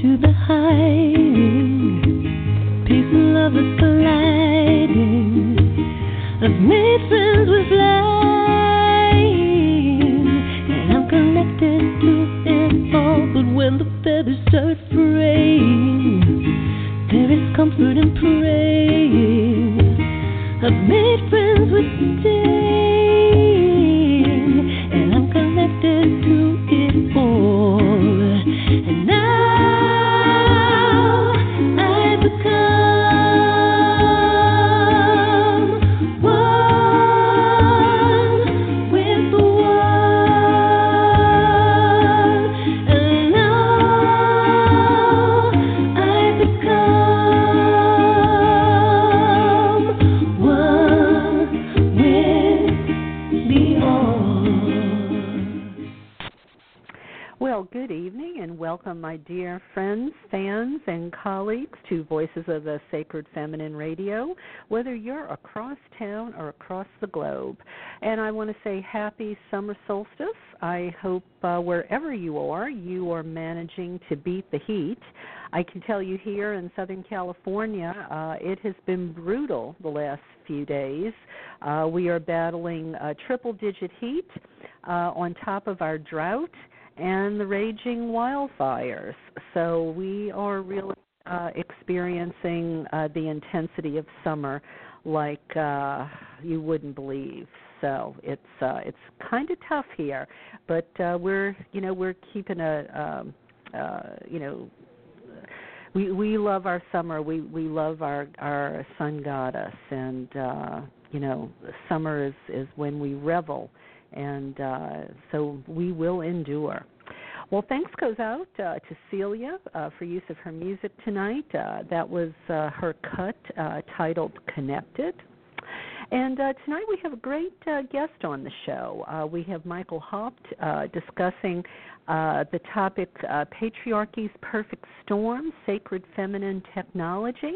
to the wherever you are, you are managing to beat the heat. I can tell you here in Southern California, uh, it has been brutal the last few days. Uh, we are battling uh, triple digit heat uh, on top of our drought and the raging wildfires. So we are really uh, experiencing uh, the intensity of summer like uh, you wouldn't believe. So it's uh, it's kind of tough here, but uh, we're you know we're keeping a um, uh, you know we we love our summer. We we love our our sun goddess, and uh, you know summer is is when we revel, and uh, so we will endure. Well, thanks goes out uh, to Celia uh, for use of her music tonight. Uh, that was uh, her cut uh, titled "Connected." And uh, tonight we have a great uh, guest on the show. Uh, we have Michael Haupt uh, discussing uh, the topic uh, Patriarchy's Perfect Storm Sacred Feminine Technology.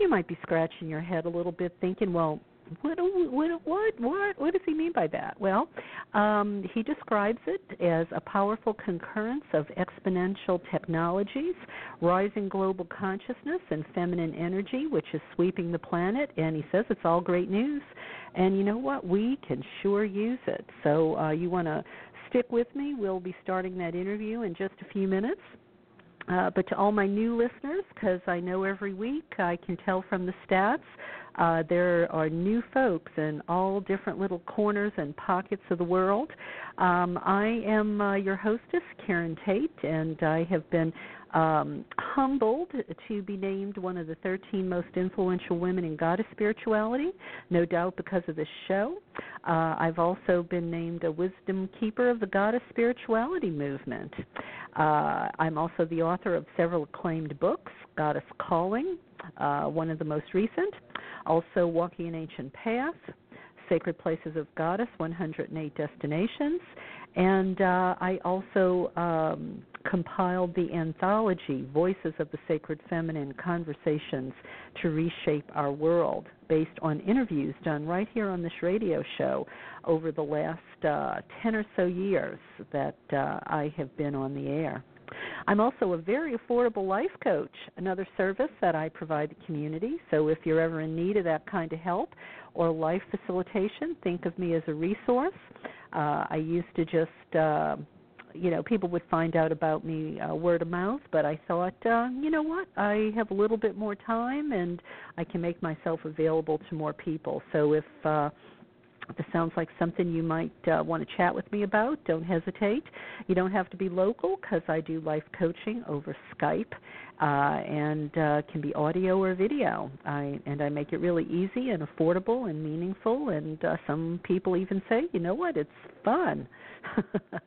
You might be scratching your head a little bit thinking, well, what what what what what does he mean by that? Well, um, he describes it as a powerful concurrence of exponential technologies, rising global consciousness, and feminine energy, which is sweeping the planet. And he says it's all great news. And you know what? We can sure use it. So uh, you want to stick with me. We'll be starting that interview in just a few minutes. Uh, but to all my new listeners, because I know every week I can tell from the stats, uh, there are new folks in all different little corners and pockets of the world. Um, I am uh, your hostess, Karen Tate, and I have been um, humbled to be named one of the 13 most influential women in goddess spirituality, no doubt because of this show. Uh, I've also been named a wisdom keeper of the goddess spirituality movement. Uh, I'm also the author of several acclaimed books Goddess Calling, uh, one of the most recent, also Walking an Ancient Path, Sacred Places of Goddess 108 Destinations, and uh, I also um, compiled the anthology Voices of the Sacred Feminine Conversations to Reshape Our World, based on interviews done right here on this radio show over the last uh, 10 or so years that uh, I have been on the air. I'm also a very affordable life coach, another service that I provide the community. So if you're ever in need of that kind of help or life facilitation, think of me as a resource. Uh, I used to just, uh, you know, people would find out about me uh, word of mouth, but I thought, uh, you know what, I have a little bit more time and I can make myself available to more people. So if uh, if this sounds like something you might uh, want to chat with me about, don't hesitate. You don't have to be local because I do life coaching over Skype uh, and uh, can be audio or video. I, and I make it really easy and affordable and meaningful. And uh, some people even say, you know what, it's fun.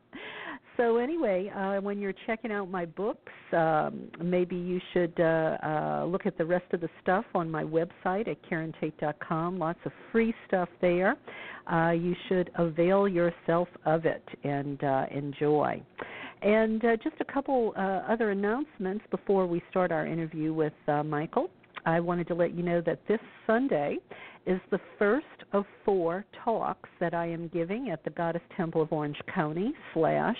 so anyway, uh, when you're checking out my books, um, maybe you should uh, uh, look at the rest of the stuff on my website at karentate.com. Lots of free stuff there. Uh, you should avail yourself of it and uh, enjoy. And uh, just a couple uh, other announcements before we start our interview with uh, Michael. I wanted to let you know that this Sunday is the first of four talks that I am giving at the Goddess Temple of Orange County slash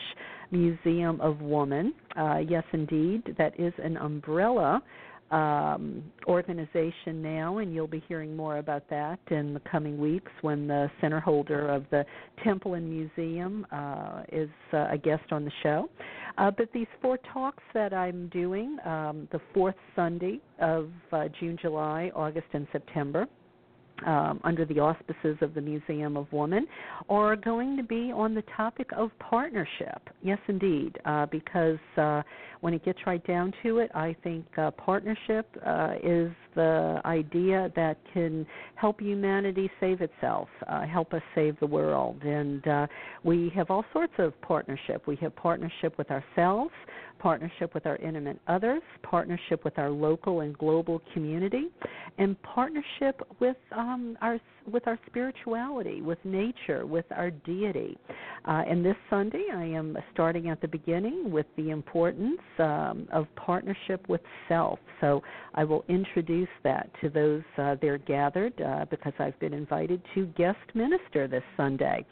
Museum of Woman. Uh, yes, indeed, that is an umbrella um, organization now, and you'll be hearing more about that in the coming weeks when the center holder of the temple and museum uh, is uh, a guest on the show. Uh, but these four talks that I'm doing, um, the fourth Sunday of uh, June, July, August, and September, um, under the auspices of the Museum of Woman, are going to be on the topic of partnership. Yes, indeed, uh, because uh, when it gets right down to it, I think uh, partnership uh, is the idea that can help humanity save itself, uh, help us save the world. And uh, we have all sorts of partnership. We have partnership with ourselves partnership with our intimate others, partnership with our local and global community, and partnership with um, our with our spirituality, with nature, with our deity. Uh, and this Sunday, I am starting at the beginning with the importance um, of partnership with self. So I will introduce that to those uh, there gathered uh, because I've been invited to guest minister this Sunday.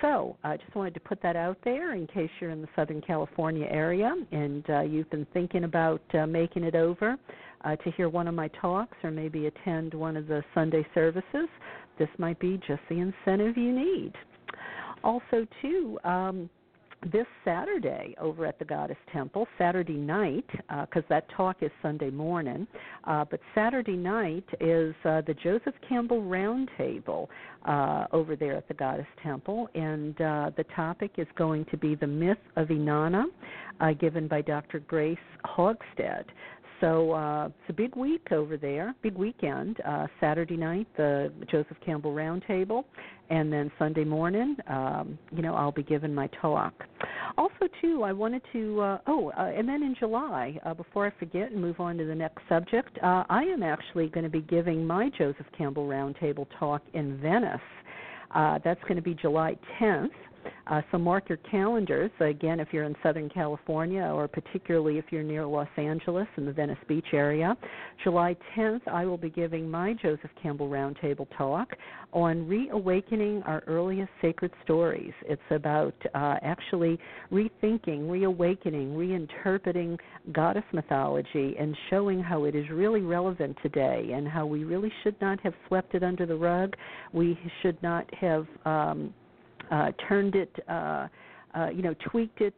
So I just wanted to put that out there in case you're in the Southern California area and uh, you've been thinking about uh, making it over uh, to hear one of my talks or maybe attend one of the Sunday services. This might be just the incentive you need. Also, too, um, this Saturday over at the Goddess Temple, Saturday night, because uh, that talk is Sunday morning, uh, but Saturday night is uh, the Joseph Campbell Roundtable uh, over there at the Goddess Temple, and uh, the topic is going to be the myth of Inanna, uh, given by Dr. Grace Hogstead. So uh, it's a big week over there, big weekend. Uh, Saturday night, the Joseph Campbell Roundtable, and then Sunday morning, um, you know, I'll be giving my talk. Also, too, I wanted to. Uh, oh, uh, and then in July, uh, before I forget and move on to the next subject, uh, I am actually going to be giving my Joseph Campbell Roundtable talk in Venice. Uh, that's going to be July 10th. Uh, so mark your calendars. Again, if you're in Southern California, or particularly if you're near Los Angeles in the Venice Beach area, July 10th, I will be giving my Joseph Campbell Roundtable talk on reawakening our earliest sacred stories. It's about uh, actually rethinking, reawakening, reinterpreting goddess mythology, and showing how it is really relevant today, and how we really should not have swept it under the rug. We should not have. Um, uh, turned it, uh, uh, you know, tweaked it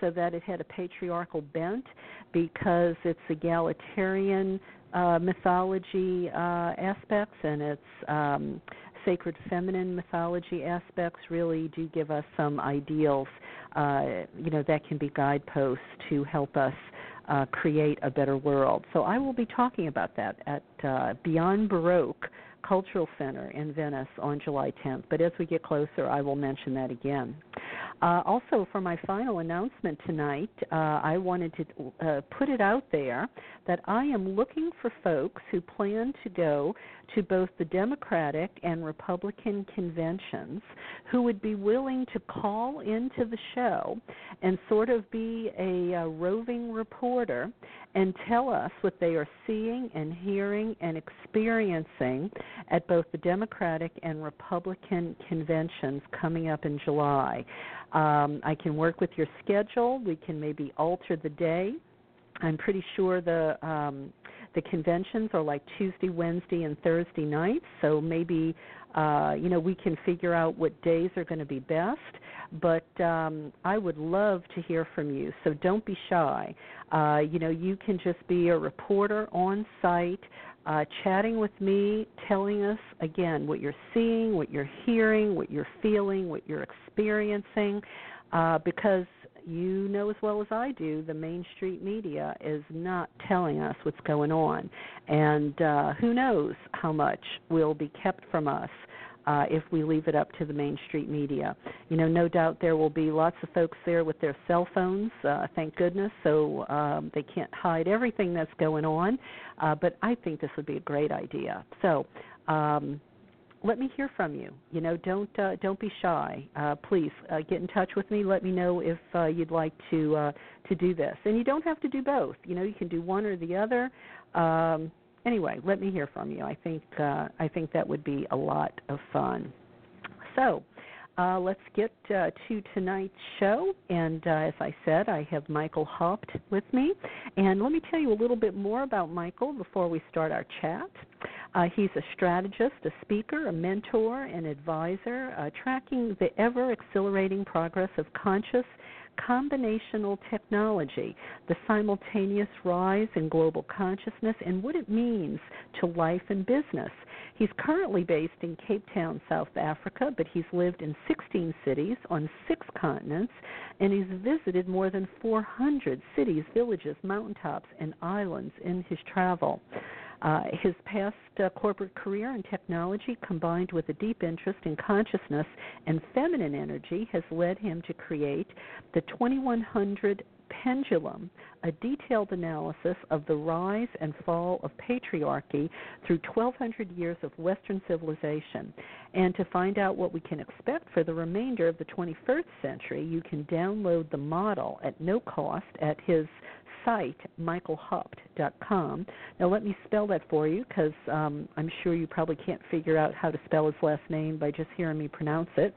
so that it had a patriarchal bent because it's egalitarian uh, mythology uh, aspects and its um, sacred feminine mythology aspects really do give us some ideals, uh, you know, that can be guideposts to help us uh, create a better world. So I will be talking about that at uh, Beyond Baroque Cultural Center in Venice on July 10th. But as we get closer, I will mention that again. Uh, also, for my final announcement tonight, uh, I wanted to uh, put it out there that I am looking for folks who plan to go to both the Democratic and Republican conventions who would be willing to call into the show and sort of be a, a roving reporter and tell us what they are seeing and hearing and experiencing at both the Democratic and Republican conventions coming up in July. Um, I can work with your schedule. We can maybe alter the day. I'm pretty sure the um, the conventions are like Tuesday, Wednesday, and Thursday nights. So maybe uh, you know we can figure out what days are going to be best. But um, I would love to hear from you. So don't be shy. Uh, you know you can just be a reporter on site uh, chatting with me, telling us again what you're seeing, what you're hearing, what you're feeling, what you're experiencing, uh, because you know as well as I do, the Main Street media is not telling us what's going on. And uh, who knows how much will be kept from us uh, if we leave it up to the Main Street media. You know, no doubt there will be lots of folks there with their cell phones, uh, thank goodness, so um, they can't hide everything that's going on. Uh, but I think this would be a great idea. So, um, let me hear from you. You know, don't uh, don't be shy. Uh, please uh, get in touch with me. Let me know if uh, you'd like to uh, to do this. And you don't have to do both. You know, you can do one or the other. Um, anyway, let me hear from you. I think uh, I think that would be a lot of fun. So. Uh, let's get uh, to tonight's show. And uh, as I said, I have Michael Haupt with me. And let me tell you a little bit more about Michael before we start our chat. Uh, he's a strategist, a speaker, a mentor, an advisor, uh, tracking the ever accelerating progress of conscious combinational technology, the simultaneous rise in global consciousness, and what it means to life and business. He's currently based in Cape Town, South Africa, but he's lived in 16 cities on six continents, and he's visited more than 400 cities, villages, mountaintops, and islands in his travel. Uh, his past uh, corporate career in technology, combined with a deep interest in consciousness and feminine energy, has led him to create the 2100 Pendulum, a detailed analysis of the rise and fall of patriarchy through 1200 years of Western civilization. And to find out what we can expect for the remainder of the 21st century, you can download the model at no cost at his site, michaelhaupt.com. Now, let me spell that for you because um, I'm sure you probably can't figure out how to spell his last name by just hearing me pronounce it.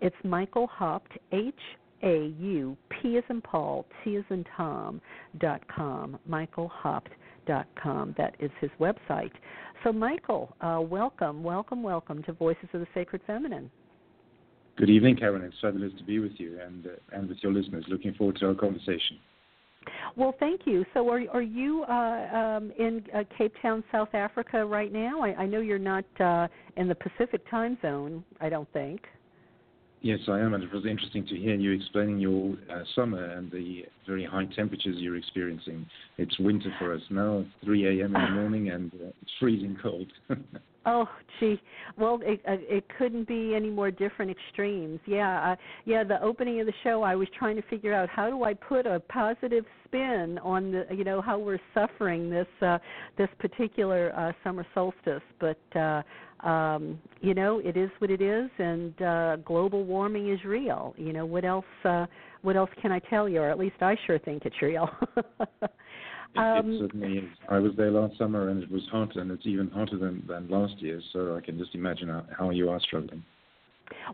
It's Michael Haupt, H A U P as in Paul, T as in Tom dot com. Michael Haupt dot com. That is his website. So, Michael, uh, welcome, welcome, welcome to Voices of the Sacred Feminine. Good evening, Karen. It's fabulous to be with you and uh, and with your listeners. Looking forward to our conversation. Well, thank you. So, are are you uh, um, in uh, Cape Town, South Africa, right now? I, I know you're not uh, in the Pacific time zone. I don't think. Yes, I am, and it was interesting to hear you explaining your uh, summer and the very high temperatures you're experiencing. It's winter for us now, 3 a.m. in the morning, and uh, it's freezing cold. Oh, gee. Well, it uh, it couldn't be any more different extremes. Yeah, uh, yeah. The opening of the show, I was trying to figure out how do I put a positive spin on the, you know, how we're suffering this uh, this particular uh, summer solstice. But uh, um, you know, it is what it is, and uh, global warming is real. You know, what else? Uh, what else can I tell you? Or at least I sure think it's real. Um, it, certainly is. I was there last summer and it was hot, and it's even hotter than, than last year. So I can just imagine how, how you are struggling.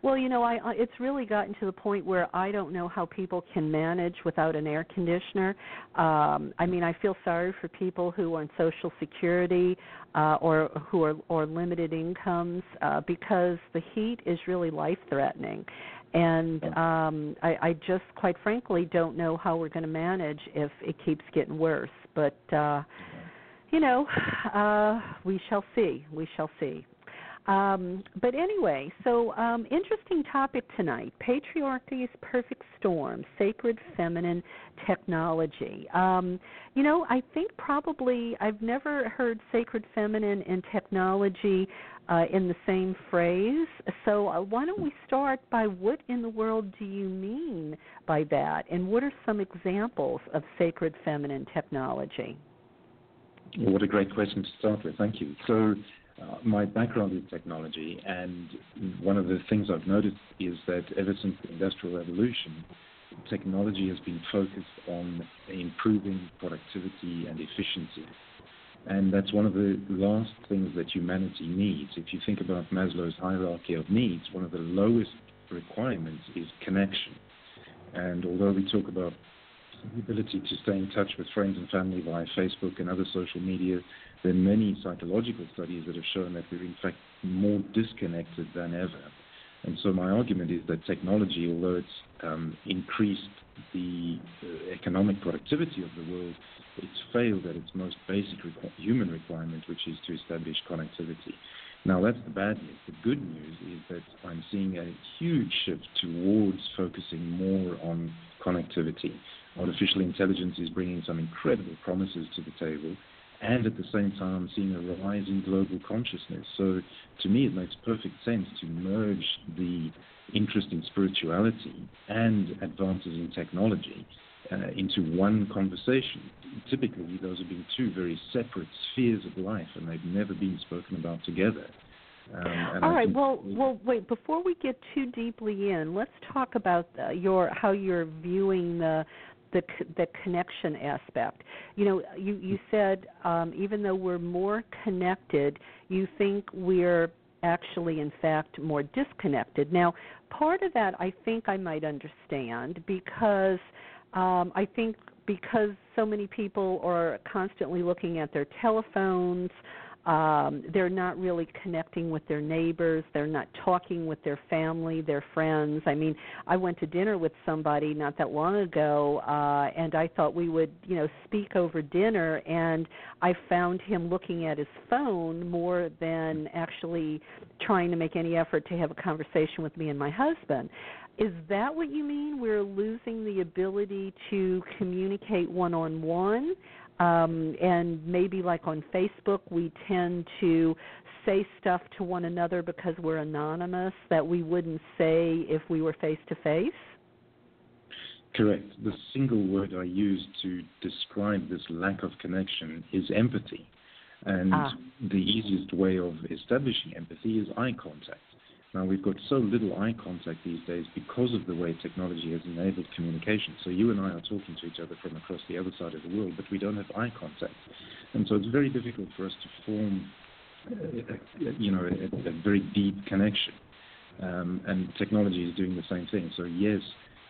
Well, you know, I, I it's really gotten to the point where I don't know how people can manage without an air conditioner. Um, I mean, I feel sorry for people who are on Social Security uh, or who are or limited incomes uh, because the heat is really life threatening. And um, I, I just, quite frankly, don't know how we're going to manage if it keeps getting worse. But uh, you know, uh, we shall see. We shall see. Um, but anyway, so um, interesting topic tonight: patriarchy's perfect storm, sacred feminine technology. Um, you know, I think probably I've never heard sacred feminine and technology uh, in the same phrase. So uh, why don't we start by what in the world do you mean by that, and what are some examples of sacred feminine technology? What a great question to start with. Thank you. So uh, my background is technology, and one of the things I've noticed is that ever since the Industrial Revolution, technology has been focused on improving productivity and efficiency. And that's one of the last things that humanity needs. If you think about Maslow's hierarchy of needs, one of the lowest requirements is connection. And although we talk about the ability to stay in touch with friends and family via Facebook and other social media, there are many psychological studies that have shown that we're in fact more disconnected than ever. And so my argument is that technology, although it's um, increased the uh, economic productivity of the world, it's failed at its most basic requ- human requirement, which is to establish connectivity. Now, that's the bad news. The good news is that I'm seeing a huge shift towards focusing more on connectivity. Artificial intelligence is bringing some incredible promises to the table, and at the same time, I'm seeing a rise in global consciousness. So, to me, it makes perfect sense to merge the interest in spirituality and advances in technology uh, into one conversation. Typically, those have been two very separate spheres of life, and they've never been spoken about together. Um, All right. Well, well, wait. Before we get too deeply in, let's talk about uh, your how you're viewing the the the connection aspect. You know, you you said um, even though we're more connected, you think we're actually in fact more disconnected. Now, part of that I think I might understand because um, I think because so many people are constantly looking at their telephones um, they're not really connecting with their neighbors. They're not talking with their family, their friends. I mean, I went to dinner with somebody not that long ago, uh, and I thought we would, you know, speak over dinner, and I found him looking at his phone more than actually trying to make any effort to have a conversation with me and my husband. Is that what you mean? We're losing the ability to communicate one on one? Um, and maybe like on Facebook, we tend to say stuff to one another because we're anonymous that we wouldn't say if we were face to face? Correct. The single word I use to describe this lack of connection is empathy. And ah. the easiest way of establishing empathy is eye contact. Now, we've got so little eye contact these days because of the way technology has enabled communication. So you and I are talking to each other from across the other side of the world, but we don't have eye contact. And so it's very difficult for us to form, uh, you know, a, a, very deep connection. Um, and technology is doing the same thing. So yes,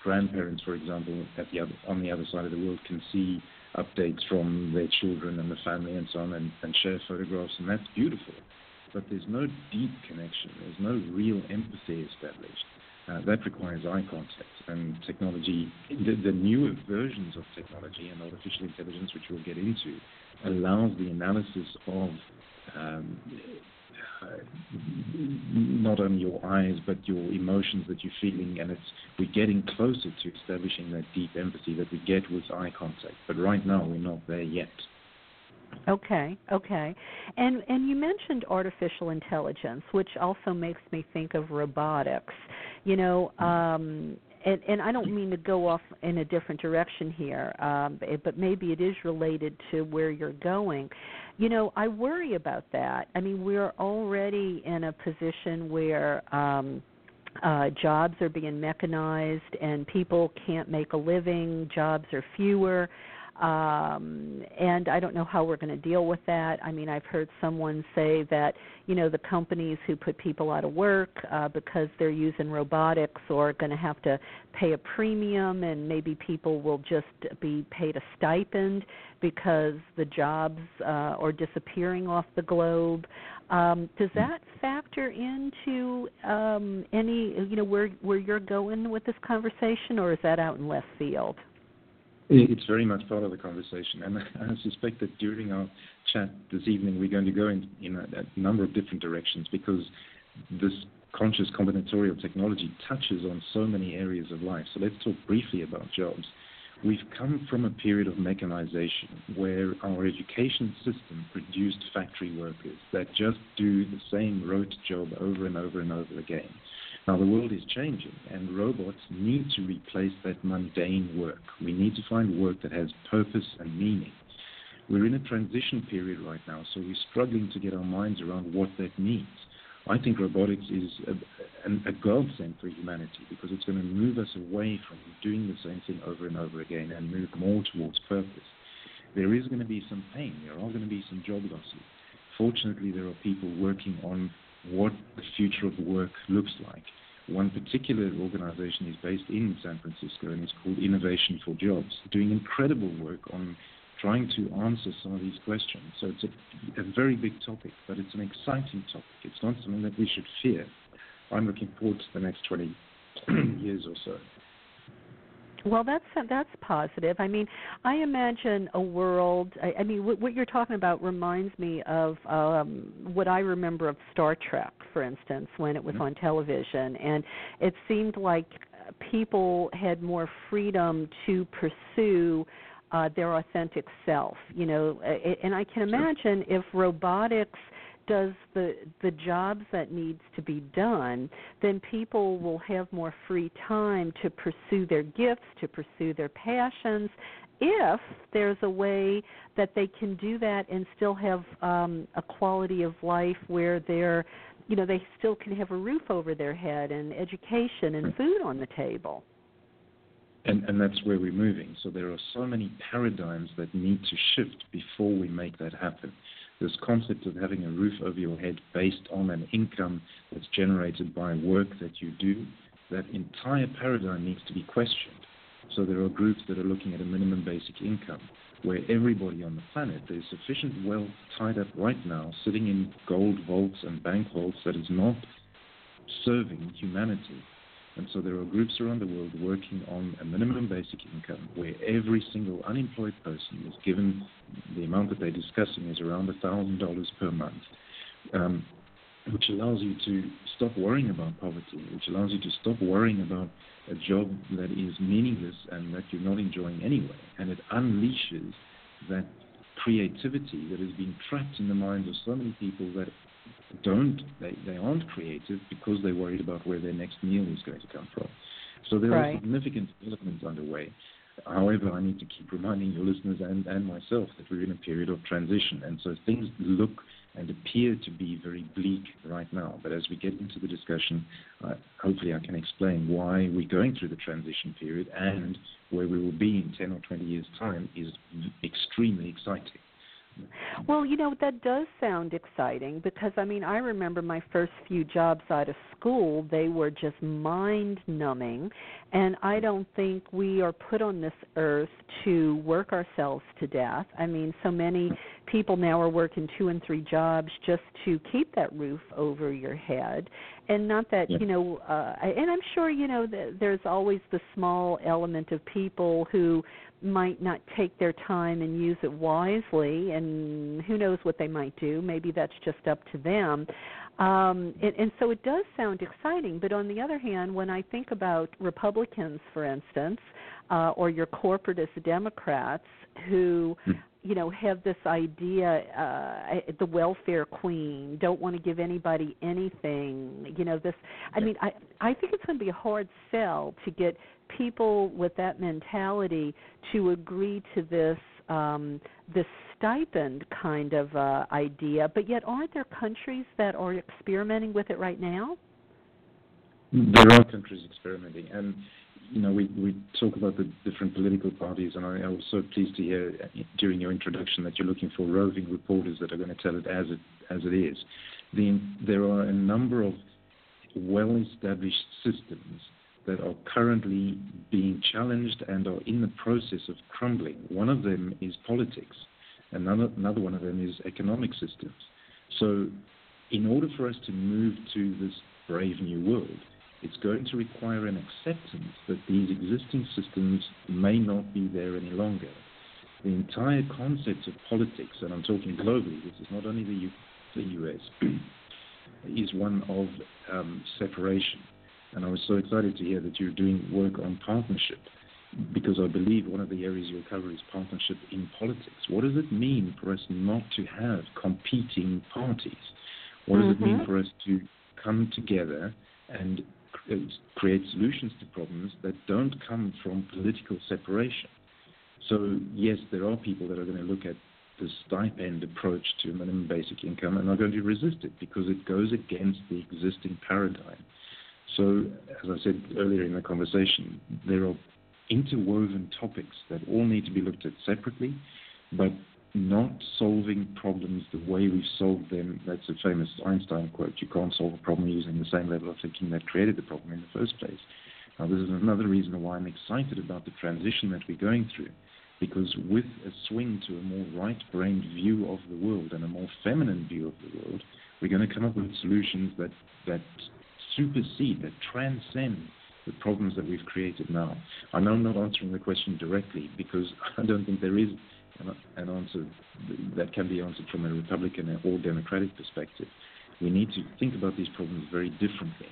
grandparents, for example, the other, on the other side of the world can see updates from their children and the family and so on and, and share photographs, and that's beautiful but there's no deep connection. There's no real empathy established. Uh, that requires eye contact. And technology, the, the, newer versions of technology and artificial intelligence, which we'll get into, allows the analysis of um, uh, not only your eyes but your emotions that you're feeling, and it's we're getting closer to establishing that deep empathy that we get with eye contact. But right now, we're not there yet. Okay, okay. And and you mentioned artificial intelligence, which also makes me think of robotics. You know, um and, and I don't mean to go off in a different direction here, um, but maybe it is related to where you're going. You know, I worry about that. I mean, we're already in a position where um, uh, jobs are being mechanized and people can't make a living, jobs are fewer um, and I don't know how we're going to deal with that. I mean, I've heard someone say that you know the companies who put people out of work uh, because they're using robotics are going to have to pay a premium, and maybe people will just be paid a stipend because the jobs uh, are disappearing off the globe. Um, does that factor into um, any you know where where you're going with this conversation, or is that out in left field? It's very much part of the conversation, and I suspect that during our chat this evening, we're going to go in, a, number of different directions because this conscious combinatorial technology touches on so many areas of life. So let's talk briefly about jobs. We've come from a period of mechanization where our education system produced factory workers that just do the same rote job over and over and over again. Now, the world is changing, and robots need to replace that mundane work. We need to find work that has purpose and meaning. We're in a transition period right now, so we're struggling to get our minds around what that means. I think robotics is a, a, godsend for humanity because it's going to move us away from doing the same thing over and over again and move more towards purpose. There is going to be some pain. There are going to be some job losses. Fortunately, there are people working on what the future of work looks like. One particular organization is based in San Francisco and it's called Innovation for Jobs, doing incredible work on trying to answer some of these questions. So it's a, a very big topic, but it's an exciting topic. It's not something that we should fear. I'm looking forward to the next 20 years or so. Well, that's that's positive. I mean, I imagine a world. I, I mean, what, what you're talking about reminds me of um, what I remember of Star Trek, for instance, when it was mm-hmm. on television, and it seemed like people had more freedom to pursue uh, their authentic self. You know, and I can imagine if robotics does the the jobs that needs to be done, then people will have more free time to pursue their gifts, to pursue their passions, if there's a way that they can do that and still have um, a quality of life where they're, you know, they still can have a roof over their head and education and food on the table. and, and that's where we're moving. So there are so many paradigms that need to shift before we make that happen. This concept of having a roof over your head based on an income that's generated by work that you do, that entire paradigm needs to be questioned. So there are groups that are looking at a minimum basic income where everybody on the planet, there's sufficient wealth tied up right now, sitting in gold vaults and bank vaults that is not serving humanity. And so there are groups around the world working on a minimum basic income where every single unemployed person is given the amount that they're discussing is around $1,000 per month. Um, which allows you to stop worrying about poverty, which allows you to stop worrying about a job that is meaningless and that you're not enjoying anyway. And it unleashes that creativity that has been trapped in the minds of so many people that don't, they, they aren't creative because they're worried about where their next meal is going to come from. So there right. are significant developments underway. However, I need to keep reminding your listeners and, and myself that we're in a period of transition. And so things look and appear to be very bleak right now. But as we get into the discussion, uh, hopefully I can explain why we're going through the transition period and where we will be in 10 or 20 years' time is extremely exciting. Well, you know, that does sound exciting because I mean, I remember my first few jobs out of school, they were just mind numbing. And I don't think we are put on this earth to work ourselves to death. I mean, so many people now are working two and three jobs just to keep that roof over your head. And not that, yeah. you know, uh, and I'm sure, you know, that there's always the small element of people who might not take their time and use it wisely and who knows what they might do maybe that's just up to them um, and, and so it does sound exciting but on the other hand when i think about republicans for instance uh, or your corporatist democrats who hmm. You know have this idea uh the welfare queen don't want to give anybody anything you know this i mean i i think it's going to be a hard sell to get people with that mentality to agree to this um, this stipend kind of uh, idea, but yet aren't there countries that are experimenting with it right now? There are countries experimenting, and you know we we talk about the different political parties, and I, I was so pleased to hear during your introduction that you're looking for roving reporters that are going to tell it as it as it is. The, there are a number of well-established systems that are currently being challenged and are in the process of crumbling. One of them is politics, another, another one of them is economic systems. So, in order for us to move to this brave new world, it's going to require an acceptance that these existing systems may not be there any longer. The entire concept of politics, and I'm talking globally, this is not only the, U- the US, is one of um, separation and I was so excited to hear that you're doing work on partnership because I believe one of the areas you'll cover is partnership in politics. What does it mean for us not to have competing parties? What does mm-hmm. it mean mm-hmm. for us to come together and Uh, create solutions to problems that don't come from political separation? So, yes, there are people that are going to look at the stipend approach to minimum basic income and are going to resist it because it goes against the existing paradigm. So, as I said earlier in the conversation, there are interwoven topics that all need to be looked at separately, but not solving problems the way we've solved them. That's a famous Einstein quote you can't solve a problem using the same level of thinking that created the problem in the first place. Now, this is another reason why I'm excited about the transition that we're going through, because with a swing to a more right brained view of the world and a more feminine view of the world, we're going to come up with solutions that, that supersede, that transcend the problems that we've created now. I know I'm not answering the question directly because I don't think there is an answer that can be answered from a Republican or Democratic perspective. We need to think about these problems very differently.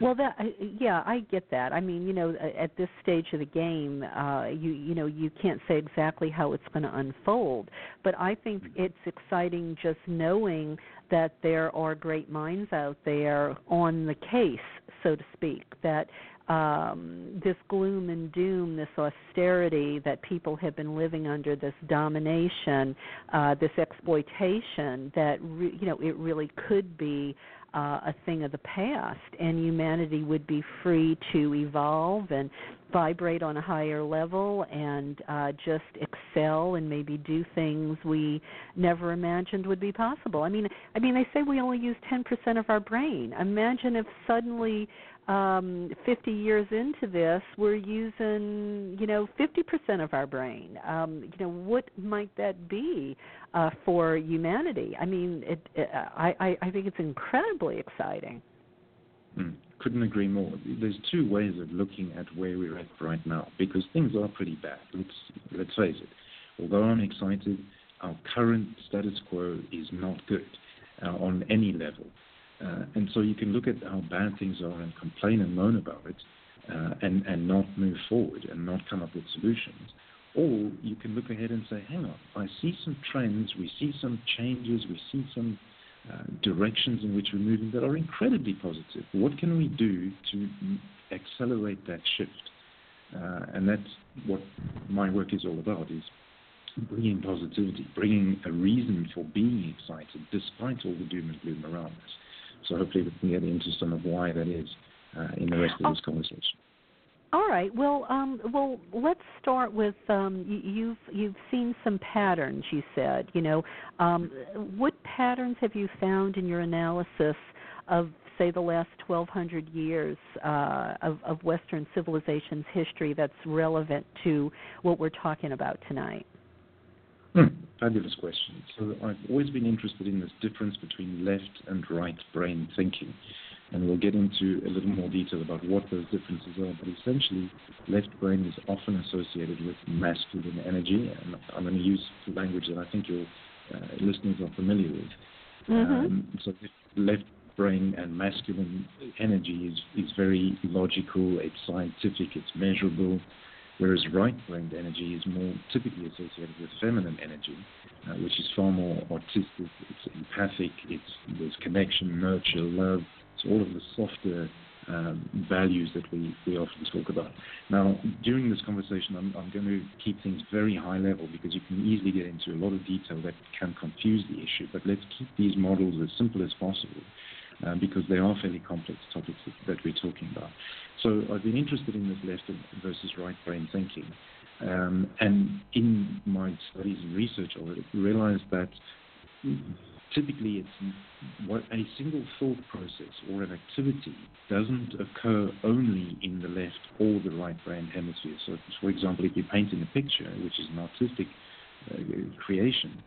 Well, that yeah, I get that. I mean, you know, at this stage of the game, uh, you you know, you can't say exactly how it's going to unfold, but I think it's exciting just knowing that there are great minds out there on the case, so to speak, that um, this gloom and doom, this austerity that people have been living under, this domination, uh, this exploitation, that re- you know it really could be uh, a thing of the past, and humanity would be free to evolve and vibrate on a higher level and uh, just excel and maybe do things we never imagined would be possible. I mean, I mean, they say we only use 10% of our brain. Imagine if suddenly um 50 years into this we're using you know 50% of our brain. Um you know what might that be uh for humanity? I mean it, it i i think it's incredibly exciting. Mm, couldn't agree more. There's two ways of looking at where we're at right now because things are pretty bad. Let's let's face it. Although i'm excited our current status quo is not good uh, on any level uh, and so you can look at how bad things are and complain and moan about it uh, and, and not move forward and not come up with solutions. Or you can look ahead and say, hang on, I see some trends, we see some changes, we see some uh, directions in which we're moving that are incredibly positive. What can we do to accelerate that shift? Uh, and that's what my work is all about, is bringing positivity, bringing a reason for being excited despite all the doom and gloom around us. So hopefully we can get into some of why that is uh, in the rest of this conversation. All right. Well, um, well, let's start with um, you, you've you've seen some patterns. You said, you know, um, what patterns have you found in your analysis of, say, the last 1,200 years uh, of, of Western civilization's history that's relevant to what we're talking about tonight? Hmm, fabulous question. So I've always been interested in this difference between left and right brain thinking. And we'll get into a little more detail about what those differences are. But essentially, left brain is often associated with masculine energy. And I'm going to use language that I think your uh, listeners are familiar with. Mm-hmm. Um, so left brain and masculine energy is, is very logical, it's scientific, it's measurable, whereas right-brained energy is more typically associated with feminine energy, uh, which is far more artistic, it's empathic, it's, there's connection, nurture, love, it's all of the softer um, values that we, we often talk about. Now, during this conversation, I'm, I'm, going to keep things very high level because you can easily get into a lot of detail that can confuse the issue, but let's keep these models as simple as possible uh, because they are fairly complex topics that, we're talking about. So I've been interested in this left versus right brain thinking. Um, and in my studies and research it, realized that typically it's what a single thought process or an activity doesn't occur only in the left or the right brain hemisphere. So, for example, if you're painting a picture, which is an artistic uh, creation,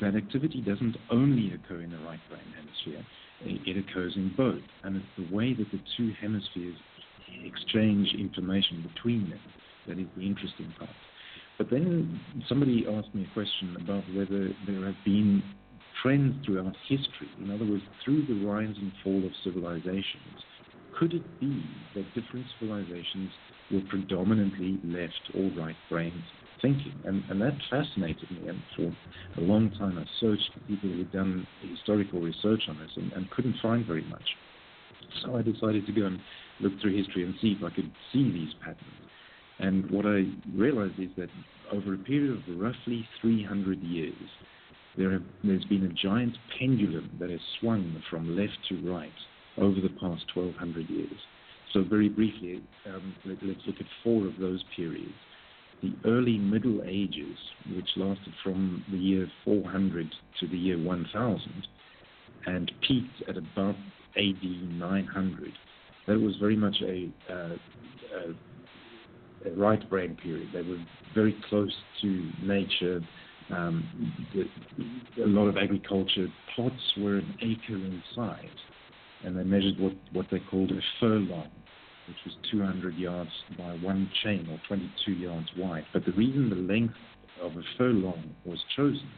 that activity doesn't only occur in the right brain hemisphere it occurs in both. And it's the way that the two hemispheres exchange information between them that is the interesting part. But then somebody asked me a question about whether there have been trends throughout history. In other words, through the rise and fall of civilizations, could it be that different civilizations were predominantly left or right brains thinking. And, and that fascinated me. And for a long time, I searched for people who had done historical research on this and, and couldn't find very much. So I decided to go and look through history and see if I could see these patterns. And what I realized is that over a period of roughly 300 years, there have, there's been a giant pendulum that has swung from left to right over the past 1200 years. So, very briefly, um, let, us look at four of those periods the early Middle Ages, which lasted from the year 400 to the year 1000 and peaked at about AD 900. That was very much a, uh, a, a right brain period. They were very close to nature. Um, the, a lot of agriculture. Plots were an acre in size, and they measured what, what they called a furlong, which was 200 yards by one chain or 22 yards wide. But the reason the length of a furlong was chosen,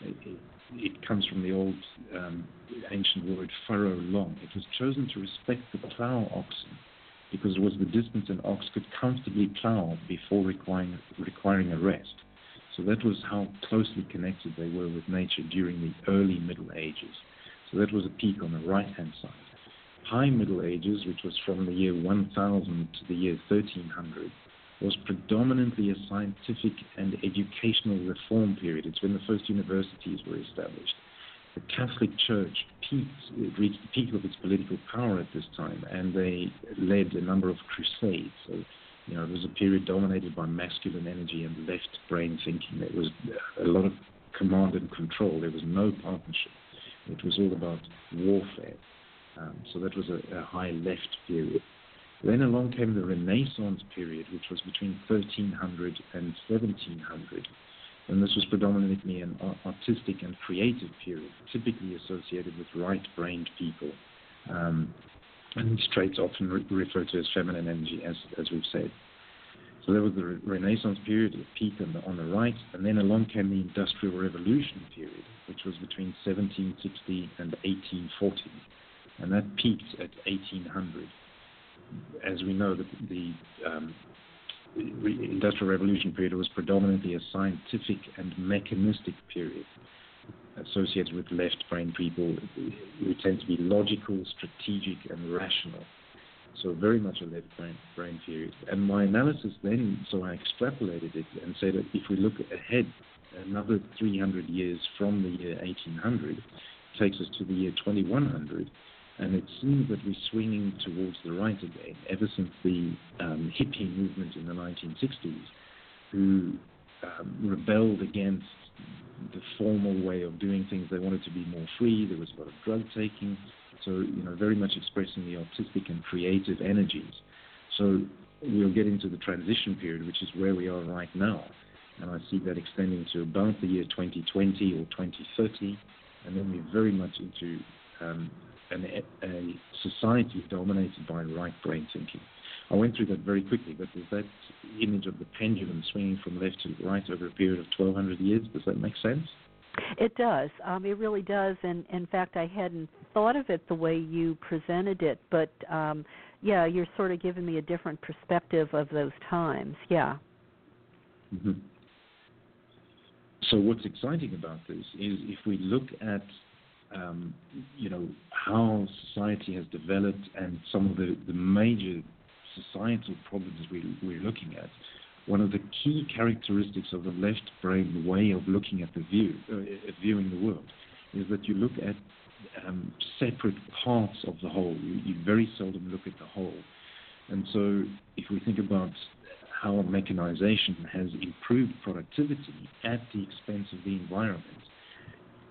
it, it comes from the old um, ancient word furrow long. It was chosen to respect the plow oxen because it was the distance an ox could comfortably plow before requiring, requiring a rest. So that was how closely connected they were with nature during the early Middle Ages. So that was a peak on the right hand side. High Middle Ages, which was from the year 1000 to the year 1300, was predominantly a scientific and educational reform period. It's when the first universities were established. the Catholic Church peaked, reached the peak of its political power at this time, and they led a number of crusades. So, you know, it was a period dominated by masculine energy and left brain thinking. There was a lot of command and control. There was no partnership. It was all about warfare. Um, so that was a, a high left period. Then along came the Renaissance period, which was between 1300 and 1700. And this was predominantly an artistic and creative period, typically associated with right brained people. Um, and these traits often re- referred to as feminine energy, as, as we've said. So there was the re- Renaissance period, the peak on the, on the right, and then along came the Industrial Revolution period, which was between 1760 and 1840. And that peaked at 1800 as we know, the, the um, Industrial Revolution period was predominantly a scientific and mechanistic period associated with left brain people who tend to be logical, strategic, and rational. So very much a left brain, brain period. And my analysis then, so I extrapolated it and said that if we look ahead another 300 years from the year 1800, takes us to the year 2100, and it seems that we're swinging towards the right again ever since the um, hippie movement in the 1960s, who um, rebelled against the formal way of doing things. They wanted to be more free. There was a lot of drug taking, so you know, very much expressing the artistic and creative energies. So we'll get into the transition period, which is where we are right now, and I see that extending to about the year 2020 or 2030, and then we're very much into um, an, a society dominated by right brain thinking. I went through that very quickly, but there's that image of the pendulum swinging from left to right over a period of 1,200 years. Does that make sense? It does. Um, it really does. And in fact, I hadn't thought of it the way you presented it, but um, yeah, you're sort of giving me a different perspective of those times. Yeah. Mm-hmm. So what's exciting about this is if we look at um, you know, how society has developed and some of the, the major societal problems we, we're looking at, one of the key characteristics of the left brain way of looking at the view, uh, viewing the world, is that you look at um, separate parts of the whole. You, you very seldom look at the whole. And so, if we think about how mechanization has improved productivity at the expense of the environment,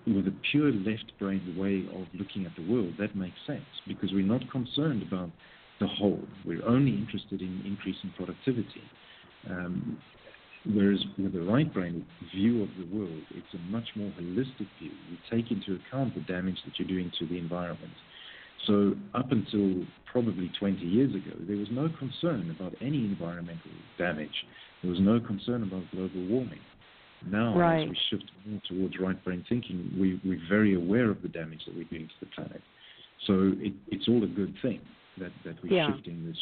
with a pure left brain way of looking at the world, that makes sense because we're not concerned about the whole. We're only interested in increasing productivity. Um, whereas with the right brain view of the world, it's a much more holistic view. You take into account the damage that you're doing to the environment. So up until probably 20 years ago, there was no concern about any environmental damage. There was no concern about global warming. Now, right. as we shift more towards right brain thinking, we, we're very aware of the damage that we're doing to the planet. So it, it's all a good thing that, that we're yeah. shifting this.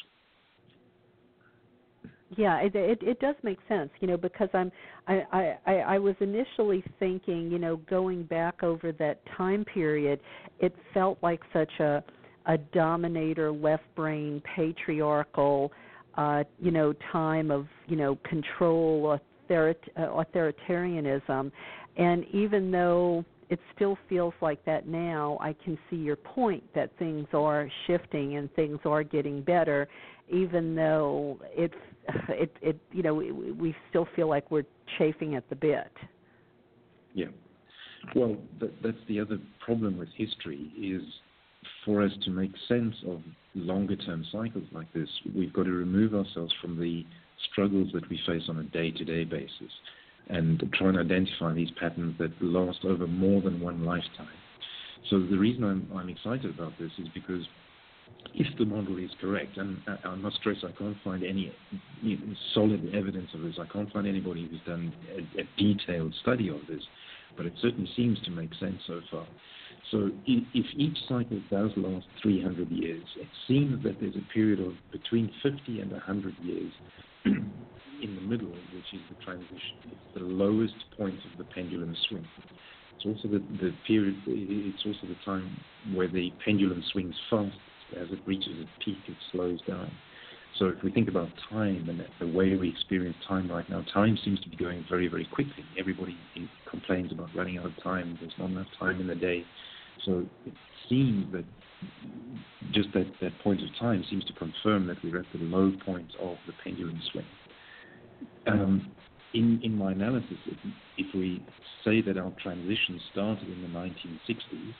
Yeah, it, it it does make sense, you know, because I'm I, I I was initially thinking, you know, going back over that time period, it felt like such a a dominator left brain patriarchal uh, you know, time of, you know, control, Uh, authoritarianism. And even though it still feels like that now, I can see your point that things are shifting and things are getting better, even though it, it, it you know, we, we still feel like we're chafing at the bit. Yeah. Well, that, that's the other problem with history is for us to make sense of longer term cycles like this, we've got to remove ourselves from the struggles that we face on a day-to-day basis and try and identify these patterns that last over more than one lifetime. So the reason I'm, I'm excited about this is because if the model is correct, and I, must stress I can't find any solid evidence of this. I can't find anybody who's done a, a, detailed study of this, but it certainly seems to make sense so far. So if each cycle does last 300 years, it seems that there's a period of between 50 and 100 years in the middle, which is the transition. It's the lowest point of the pendulum swing. It's also the, the period, it's also the time where the pendulum swings fast. As it reaches its peak, it slows down. So if we think about time and the way we experience time right now, time seems to be going very, very quickly. Everybody complains about running out of time. There's not enough time in the day. So it seems that just that, that point of time seems to confirm that we're at the low point of the pendulum swing. Um, in, in my analysis, if, if we say that our transition started in the 1960s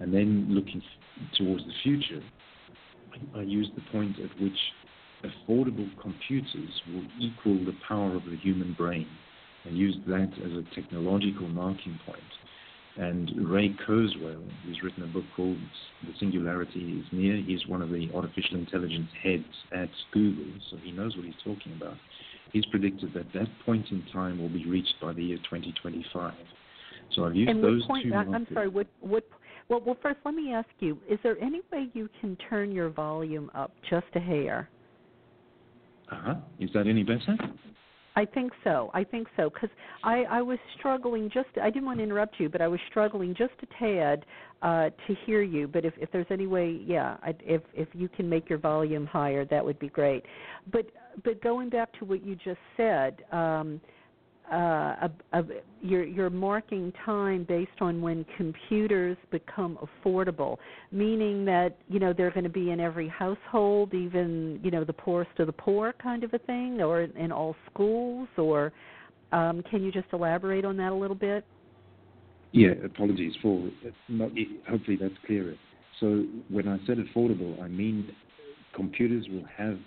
and then looking towards the future, I, I use the point at which affordable computers will equal the power of the human brain and use that as a technological marking point. And Ray Kurzweil, who's written a book called The Singularity is Near, he's one of the artificial intelligence heads at Google, so he knows what he's talking about. He's predicted that that point in time will be reached by the year 2025. So I've used and those point, two. I'm sorry. What what well, well, first, let me ask you: Is there any way you can turn your volume up just a hair? Uh huh. Is that any better? I think so. I think so because I, I was struggling just. I didn't want to interrupt you, but I was struggling just a tad uh, to hear you. But if, if there's any way, yeah, I, if if you can make your volume higher, that would be great. But but going back to what you just said, um, uh, you're, you're marking time based on when computers become affordable, meaning that you know they're going to be in every household, even you know the poorest of the poor, kind of a thing, or in all schools. Or um, can you just elaborate on that a little bit? Yeah, apologies for not, hopefully that's clearer. So when I said affordable, I mean computers will have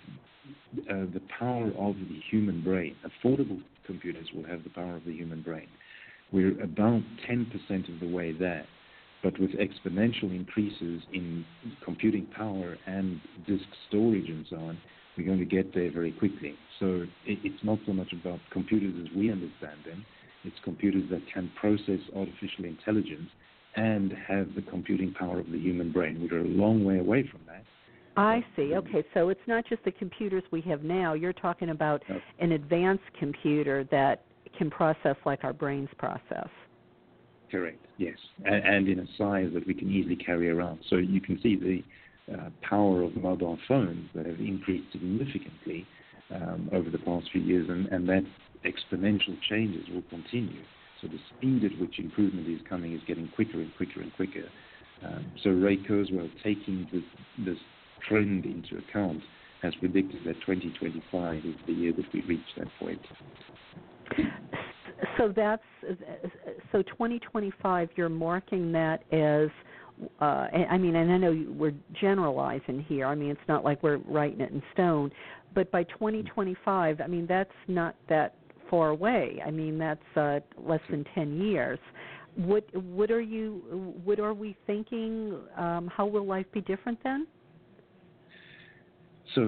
uh, the power of the human brain. Affordable computers will have the power of the human brain. We're about 10% of the way there, but with exponential increases in computing power and disk storage and so on, we're going to get there very quickly. So it's not so much about computers as we understand them, it's computers that can process artificial intelligence and have the computing power of the human brain. We're a long way away from that. I see. Okay, so it's not just the computers we have now. You're talking about an advanced computer that can process like our brains process. Correct. Yes, and, and in a size that we can easily carry around. So you can see the uh, power of mobile phones that have increased significantly um, over the past few years, and, and that exponential changes will continue. So the speed at which improvement is coming is getting quicker and quicker and quicker. Um, so Ray Kurzweil taking this, this trend into account, has predicted that 2025 is the year that we reach that point. So that's so 2025. You're marking that as. Uh, I mean, and I know we're generalizing here. I mean, it's not like we're writing it in stone, but by 2025, I mean that's not that far away. I mean, that's uh, less than 10 years. What what are you? What are we thinking? Um, how will life be different then? So,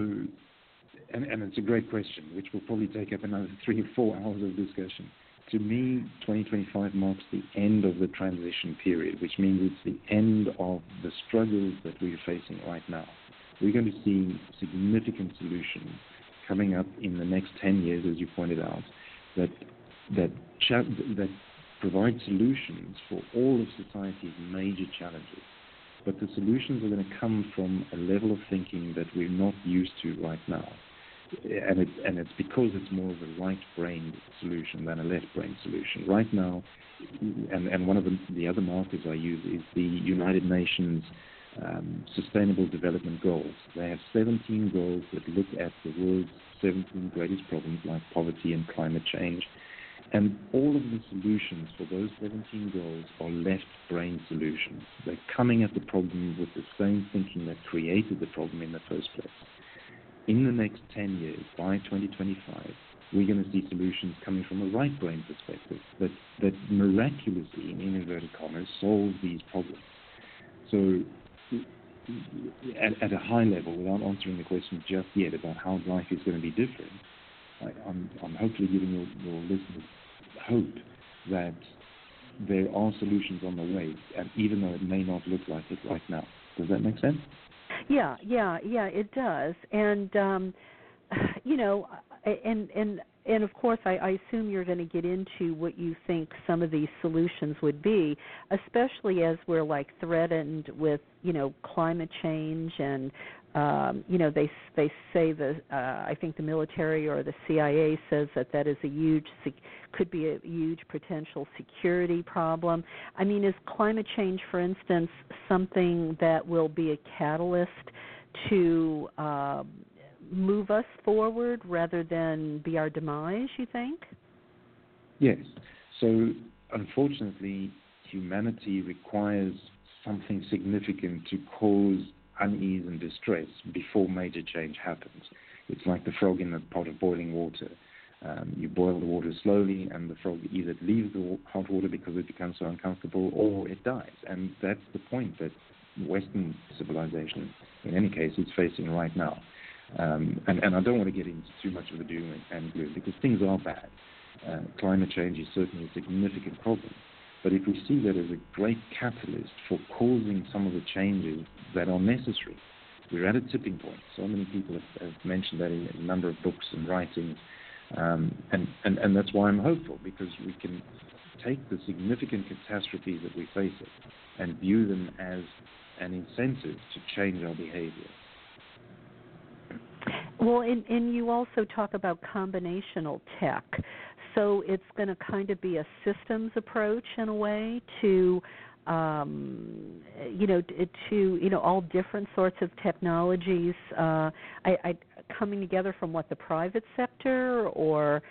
and, and it's a great question, which will probably take up another three or four hours of discussion. To me, 2025 marks the end of the transition period, which means it's the end of the struggles that we're facing right now. We're going to see significant solutions coming up in the next 10 years, as you pointed out, that that cha- that provide solutions for all of society's major challenges but the solutions are going to come from a level of thinking that we're not used to right now. And, it, and it's because it's more of a right brain solution than a left brain solution. Right now, and, and one of the, the other markers I use is the United Nations um, Sustainable Development Goals. They have 17 goals that look at the world's 17 greatest problems like poverty and climate change and all of the solutions for those 17 goals are left brain solutions. They're coming at the problem with the same thinking that created the problem in the first place. In the next 10 years, by 2025, we're going to see solutions coming from a right brain perspective that, that miraculously, in inverted commas, solve these problems. So, at, at a high level, without answering the question just yet about how life is going to be different, I'm, I'm hopefully giving your, your listeners hope that there are solutions on the way, and even though it may not look like it right now. Does that make sense? Yeah, yeah, yeah, it does. And um, you know, and and and of course, I, I assume you're going to get into what you think some of these solutions would be, especially as we're like threatened with you know climate change and um, you know they they say that uh, I think the military or the CIA says that that is a huge could be a huge potential security problem. I mean, is climate change, for instance, something that will be a catalyst to uh, move us forward rather than be our demise? You think? Yes. So unfortunately, humanity requires something significant to cause unease and distress before major change happens. It's like the frog in the pot of boiling water. Um, you boil the water slowly, and the frog either leaves the hot water because it becomes so uncomfortable, or it dies. And that's the point that Western civilization, in any case, is facing right now. Um, and, and, I don't want to get into too much of the doom and gloom because things are bad. Uh, climate change is certainly a significant problem. But if we see that as a great catalyst for causing some of the changes that are necessary, we're at a tipping point. So many people have, have mentioned that in a number of books and writings. Um, and, and, and that's why I'm hopeful, because we can take the significant catastrophes that we face and view them as an incentive to change our behavior. Well, and, and you also talk about combinational tech so it's going to kind of be a systems approach in a way to um, you know to you know all different sorts of technologies uh, I, I coming together from what the private sector or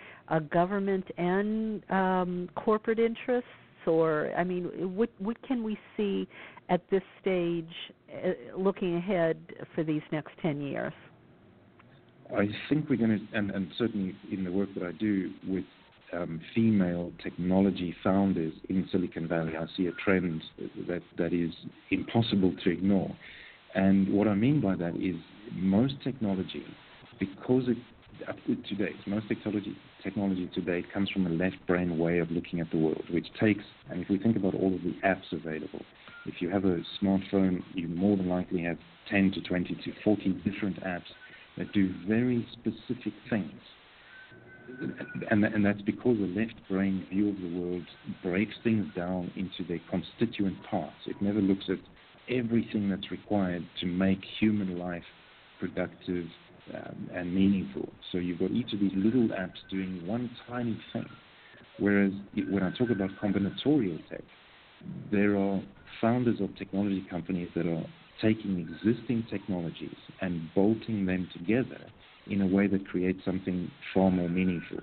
government and um, corporate interests? Or I mean what what can we see at this stage uh, looking ahead for these next 10 years? I think we're going to, and, and certainly in the work that I do with um, female technology founders in Silicon Valley, I see a trend that, that is impossible to ignore. And what I mean by that is most technology, because it up to date, most technology technology today comes from a left brain way of looking at the world, which takes, and if we think about all of the apps available, if you have a smartphone, you more than likely have 10 to 20 to 40 different apps that do very specific things and, and that's because the left brain view of the world breaks things down into their constituent parts. It never looks at everything that's required to make human life productive um, and meaningful. So you've got each of these little apps doing one tiny thing. Whereas when I talk about combinatorial tech, there are founders of technology companies that are taking existing technologies and bolting them together in a way that creates something far more meaningful.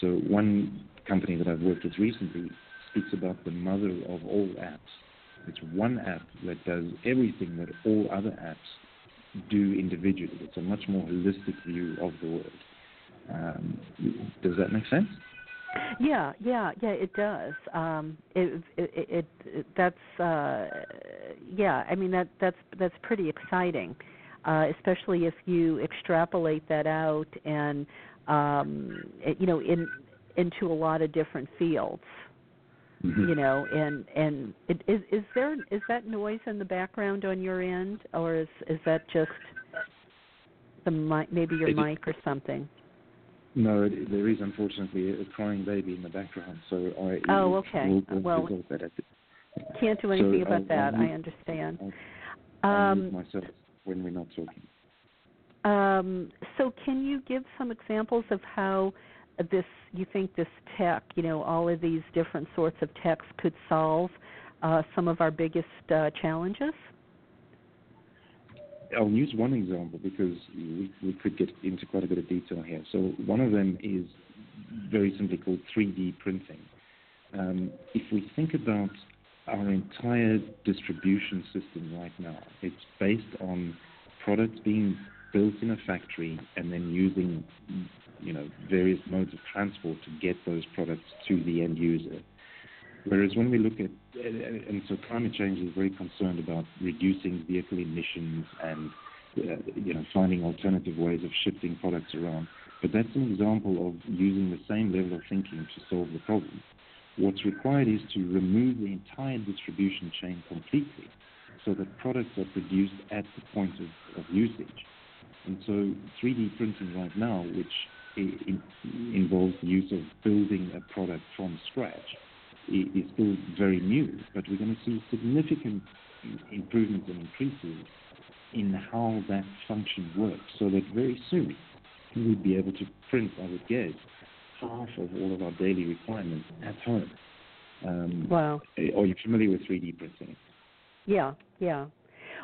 So one company that I've worked with recently speaks about the mother of all apps. It's one app that does everything that all other apps do individually. It's a much more holistic view of the world. Um, does that make sense? Yeah, yeah, yeah. It does. Um, it, it, it, it that's uh, yeah. I mean that that's that's pretty exciting uh, especially if you extrapolate that out and um, you know in into a lot of different fields. Mm-hmm. You know, and and it, is is there is that noise in the background on your end, or is is that just the mic, maybe your it, mic or something? No, it, there is unfortunately a crying baby in the background. So I oh okay will, well can't do anything so about I'll, that. I'll mute, I understand. I'll, um, myself when we're not talking. Um, so, can you give some examples of how this you think this tech, you know, all of these different sorts of techs could solve uh, some of our biggest uh, challenges? I'll use one example because we, we could get into quite a bit of detail here. So, one of them is very simply called 3D printing. Um, if we think about our entire distribution system right now. It's based on products being built in a factory and then using, you know, various modes of transport to get those products to the end user. Whereas when we look at, and so climate change is very concerned about reducing vehicle emissions and, uh, you know, finding alternative ways of shifting products around. But that's an example of using the same level of thinking to solve the problem. What's required is to remove the entire distribution chain completely so that products are produced at the point of, of usage. And so 3D printing right now, which in, involves the use of building a product from scratch, is still very new, but we're going to see significant improvements and increases in how that function works so that very soon we'd be able to print, I would guess, half of all of our daily requirements at home. Um, wow. Are you familiar with 3D printing? Yeah, yeah.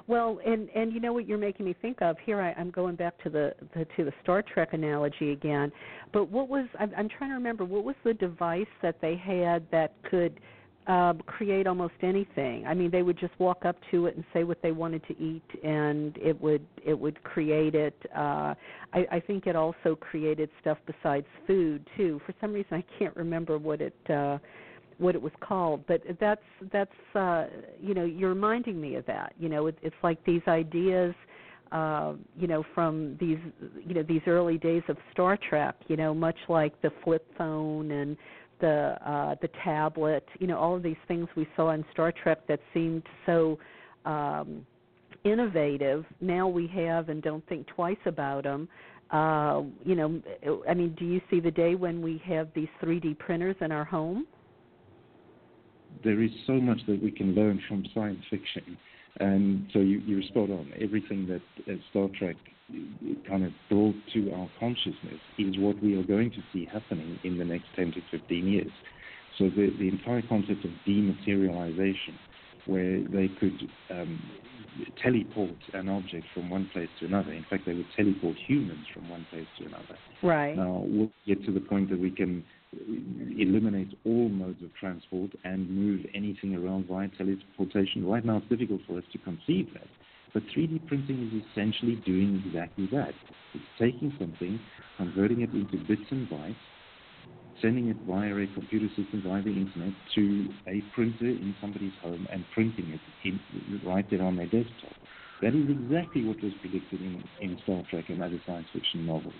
Well, and and you know what you're making me think of here. I, I'm going back to the, the to the Star Trek analogy again. But what was I'm, I'm trying to remember what was the device that they had that could uh, create almost anything. I mean, they would just walk up to it and say what they wanted to eat, and it would it would create it. Uh, I, I think it also created stuff besides food too. For some reason, I can't remember what it uh, what it was called, but that's that's uh, you know you're reminding me of that. You know, it, it's like these ideas. Uh, you know, from these, you know, these early days of Star Trek, you know, much like the flip phone and the uh, the tablet, you know, all of these things we saw in Star Trek that seemed so um, innovative. Now we have and don't think twice about them. Uh, you know, I mean, do you see the day when we have these 3D printers in our home? There is so much that we can learn from science fiction, and so you, you're spot on. Everything that Star Trek kind of brought to our consciousness is what we are going to see happening in the next 10 to 15 years. So the, the entire concept of dematerialization, where they could um, teleport an object from one place to another. In fact, they would teleport humans from one place to another. Right. Now we'll get to the point that we can eliminate all modes of transport and move anything around via teleportation. Right now, it's difficult for us to conceive that. But 3D printing is essentially doing exactly that. It's taking something, converting it into bits and bytes, sending it via a computer system, via the internet, to a printer in somebody's home and printing it in, right there on their desktop. That is exactly what was predicted in, in Star Trek and other science fiction novels.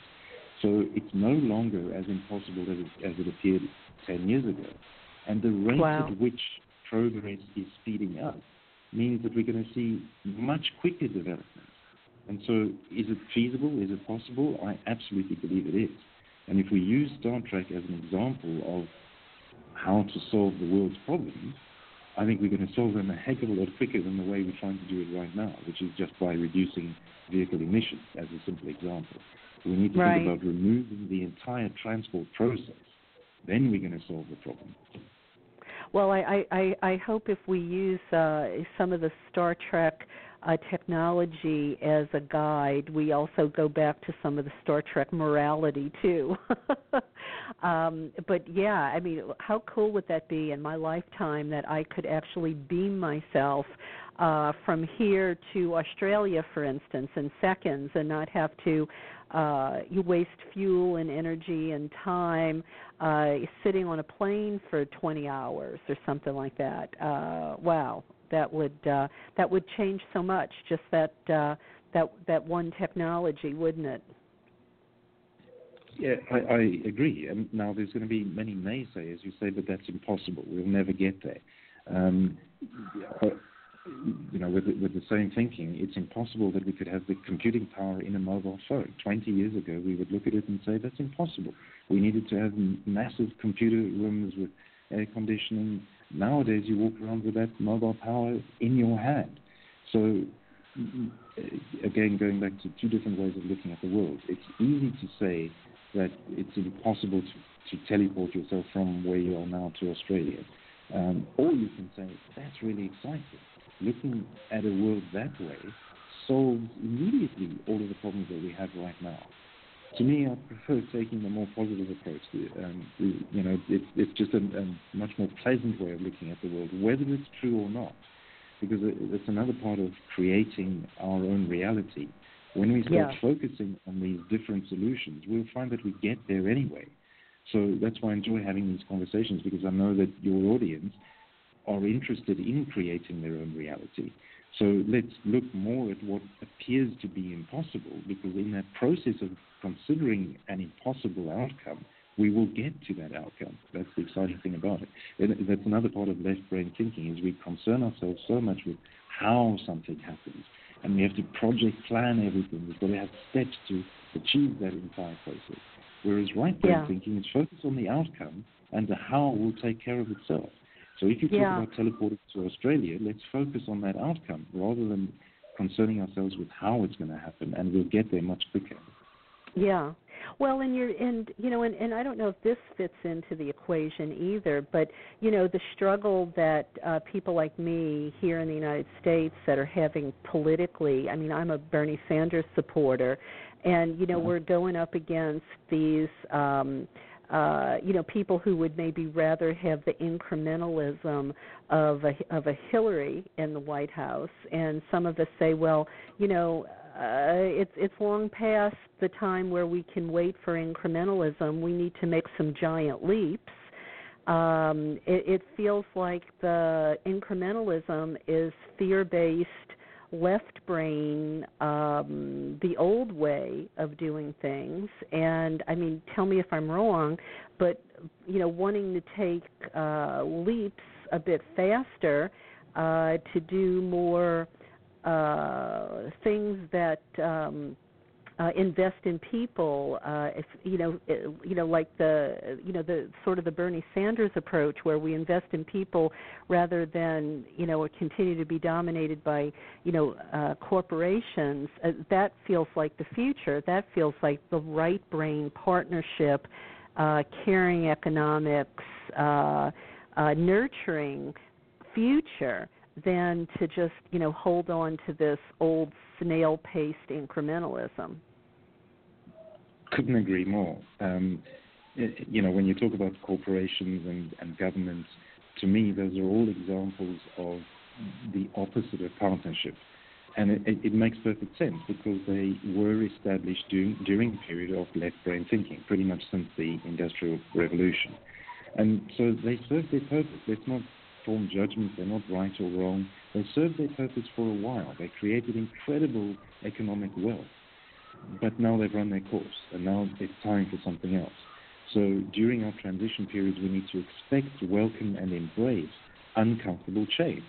So it's no longer as impossible as it, as it appeared 10 years ago. And the rate wow. at which progress is speeding up means that we're going to see much quicker development. And so, is it feasible? Is it possible? I absolutely believe it is. And if we use Star Trek as an example of how to solve the world's problems, I think we're going to solve them a heck of a lot quicker than the way we're trying to do it right now, which is just by reducing vehicle emissions, as a simple example. We need to right. think about removing the entire transport process. Then we're going to solve the problem. Well, I, I, I hope if we use uh, some of the Star Trek uh, technology as a guide, we also go back to some of the Star Trek morality too. um, but yeah, I mean, how cool would that be in my lifetime that I could actually beam myself uh, from here to Australia, for instance, in seconds, and not have to uh, you waste fuel and energy and time uh, sitting on a plane for 20 hours or something like that. Uh, wow, that would uh, that would change so much. Just that uh, that that one technology, wouldn't it? Yeah, I, I agree. And now there's going to be many naysayers who say, but that's impossible. We'll never get there. Um, you know, with, with the same thinking, it's impossible that we could have the computing power in a mobile phone. 20 years ago, we would look at it and say, that's impossible. We needed to have massive computer rooms with air conditioning. Nowadays, you walk around with that mobile power in your hand. So, again, going back to two different ways of looking at the world, it's easy to say that it's impossible to, to teleport yourself from where you are now to Australia. Um, or you can say, that's really exciting looking at a world that way solves immediately all of the problems that we have right now. To me, I prefer taking the more positive approach. Um, you know, it's, it's just a, a, much more pleasant way of looking at the world, whether it's true or not, because it's another part of creating our own reality. When we start yeah. focusing on these different solutions, we'll find that we get there anyway. So that's why I enjoy having these conversations because I know that your audience are interested in creating their own reality. So let's look more at what appears to be impossible, because in that process of considering an impossible outcome, we will get to that outcome. That's the exciting thing about it. And that's another part of left brain thinking is we concern ourselves so much with how something happens, and we have to project plan everything. We've got to have steps to achieve that entire process. Whereas right brain yeah. thinking is focused on the outcome, and the how will take care of itself. So if you talk yeah. about teleporting to Australia, let's focus on that outcome rather than concerning ourselves with how it's going to happen, and we'll get there much quicker. Yeah. Well, and you're and you know, and, and I don't know if this fits into the equation either, but you know, the struggle that uh, people like me here in the United States that are having politically. I mean, I'm a Bernie Sanders supporter, and you know, mm-hmm. we're going up against these. um uh, you know, people who would maybe rather have the incrementalism of a of a Hillary in the White House, and some of us say, well, you know, uh, it's it's long past the time where we can wait for incrementalism. We need to make some giant leaps. Um, it, it feels like the incrementalism is fear-based, left brain, um, the old way of doing things. And I mean, tell me if I'm wrong, but you know, wanting to take uh, leaps a bit faster uh, to do more uh, things that um, uh, invest in people. Uh, if you know, uh, you know, like the you know the sort of the Bernie Sanders approach, where we invest in people rather than you know continue to be dominated by you know uh, corporations. Uh, that feels like the future. That feels like the right brain partnership, uh, caring economics, uh, uh, nurturing future than to just you know hold on to this old snail paced incrementalism. Couldn't agree more. Um, you know, when you talk about corporations and, and governments, to me, those are all examples of the opposite of partnership. And it, it, makes perfect sense because they were established during, during a period of left brain thinking, pretty much since the Industrial Revolution. And so they serve their purpose. Let's not form judgments. They're not right or wrong. They served their purpose for a while. They created incredible economic wealth. But now they've run their course, and now it's time for something else. So during our transition periods, we need to expect, welcome, and embrace uncomfortable change.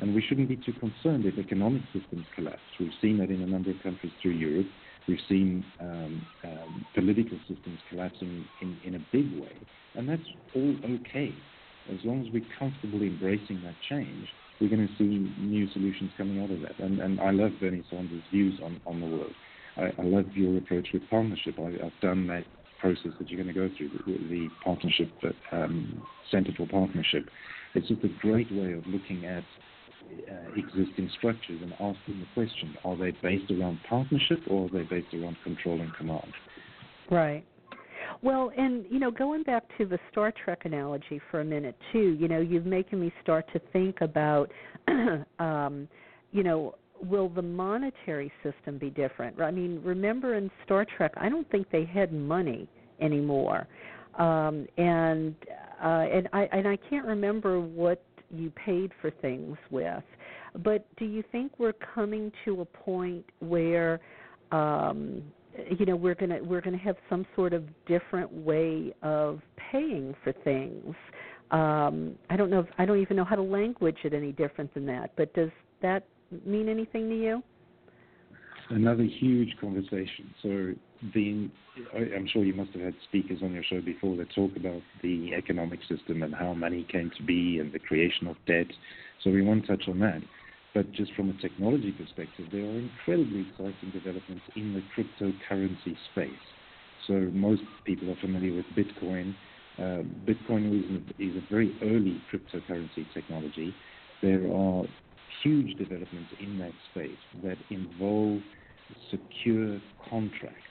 And we shouldn't be too concerned if economic systems collapse. We've seen that in a number of countries through Europe. We've seen um, um, political systems collapsing in, in a big way. And that's all okay as long as we're comfortably embracing that change, we're going to see new solutions coming out of that. And, and I love Bernie Sanders' views on, on the world. I, I love your approach with partnership. I, have done that process that you're going to go through, the, the partnership, um, Center for Partnership. It's just a great way of looking at uh, existing structures and asking the question, are they based around partnership or are they based around control and command? Right. Well, and you know, going back to the Star Trek analogy for a minute too, you know, you've making me start to think about, um, you know, will the monetary system be different? I mean, remember in Star Trek, I don't think they had money anymore, um, and uh, and I and I can't remember what you paid for things with, but do you think we're coming to a point where um, you know we're going to we're going to have some sort of different way of paying for things. Um i don't know if, i don't even know how to language it any different than that but does that mean anything to you? Another huge conversation. So the i'm sure you must have had speakers on your show before that talk about the economic system and how money came to be and the creation of debt. So we won't touch on that but just from a technology perspective, there are incredibly exciting developments in the cryptocurrency space. So most people are familiar with Bitcoin. Uh, Bitcoin is a, is a very early cryptocurrency technology. There are huge developments in that space that involve secure contracts.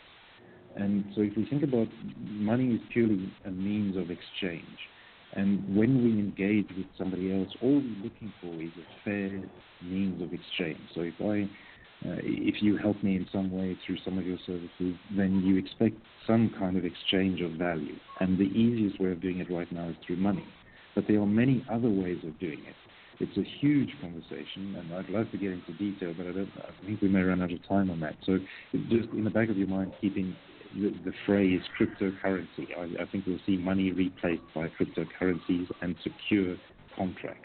And so if we think about money is purely a means of exchange. And when we engage with somebody else, all we're looking for is a fair means of exchange. So if I, uh, if you help me in some way through some of your services, then you expect some kind of exchange of value. And the easiest way of doing it right now is through money. But there are many other ways of doing it. It's a huge conversation, and I'd love to get into detail, but I, don't, I think we may run out of time on that. So just in the back of your mind, keeping the, the phrase cryptocurrency. I, I think we'll see money replaced by cryptocurrencies and secure contracts.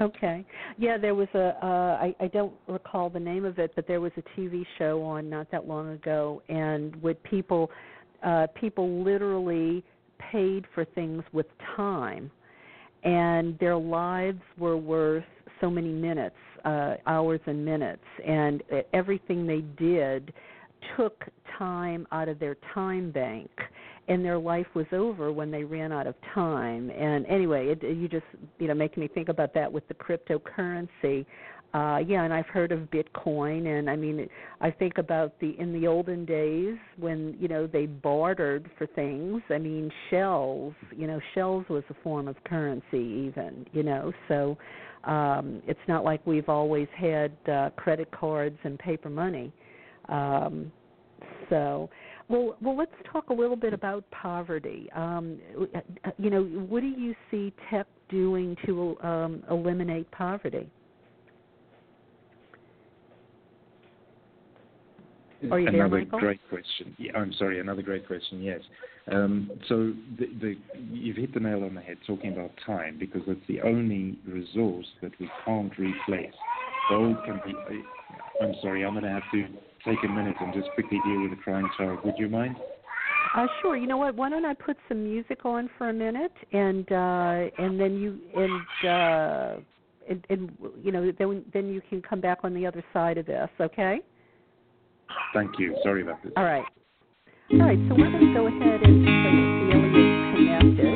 Okay. Yeah, there was a. Uh, I, I don't recall the name of it, but there was a TV show on not that long ago, and with people, uh, people literally paid for things with time, and their lives were worth so many minutes uh, hours and minutes, and everything they did took time out of their time bank and their life was over when they ran out of time. And anyway it you just you know make me think about that with the cryptocurrency. Uh yeah and i've heard of bitcoin and i mean i think about the in the olden days when you know they bartered for things. I mean shells you know shells was a form of currency even you know. So um it's not like we've always had uh credit cards and paper money um, so, well, well, let's talk a little bit about poverty. Um, you know, what do you see tech doing to um, eliminate poverty? Another there, great question. Yeah, I'm sorry, another great question. Yes. Um, so the, the, you've hit the nail on the head talking about time because it's the only resource that we can't replace. Gold can be. I'm sorry, I'm going to have to take a minute and just quickly deal with the crying child. Would you mind? Uh, sure. You know what? Why don't I put some music on for a minute, and uh, and then you and, uh, and and you know then then you can come back on the other side of this. Okay. Thank you. Sorry about this. All right. All right. So we're going to go ahead and see Celia connected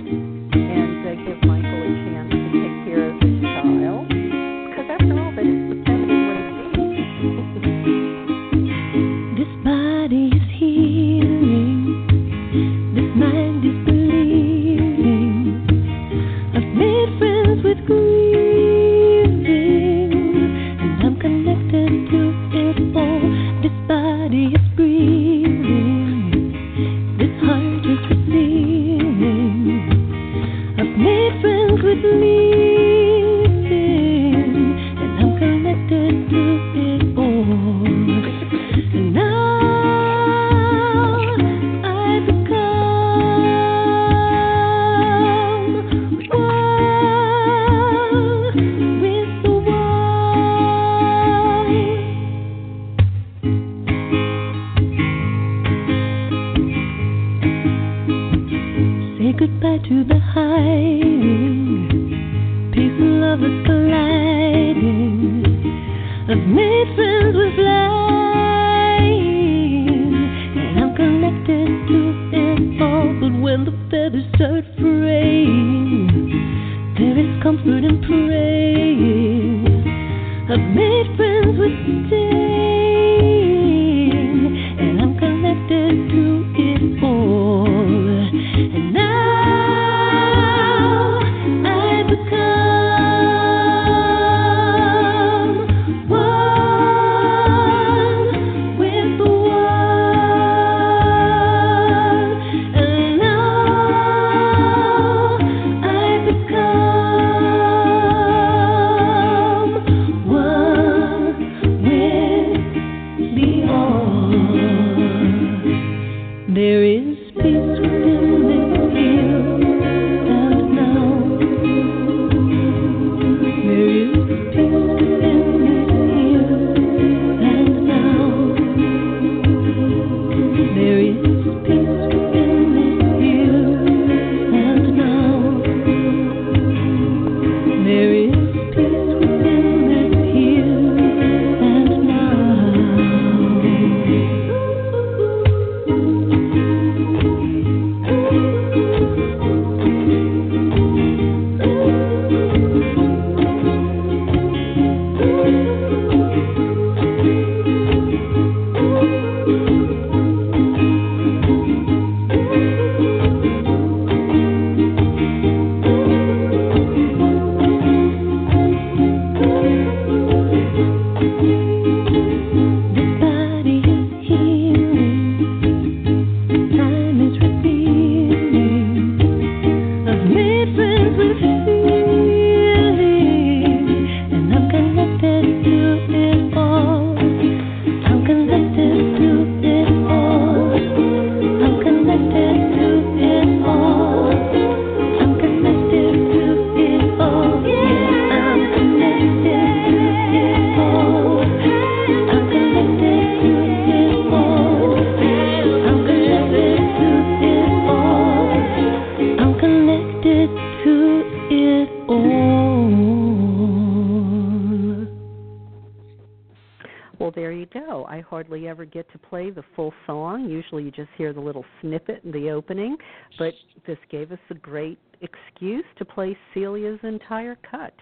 excuse to play Celia's entire cut,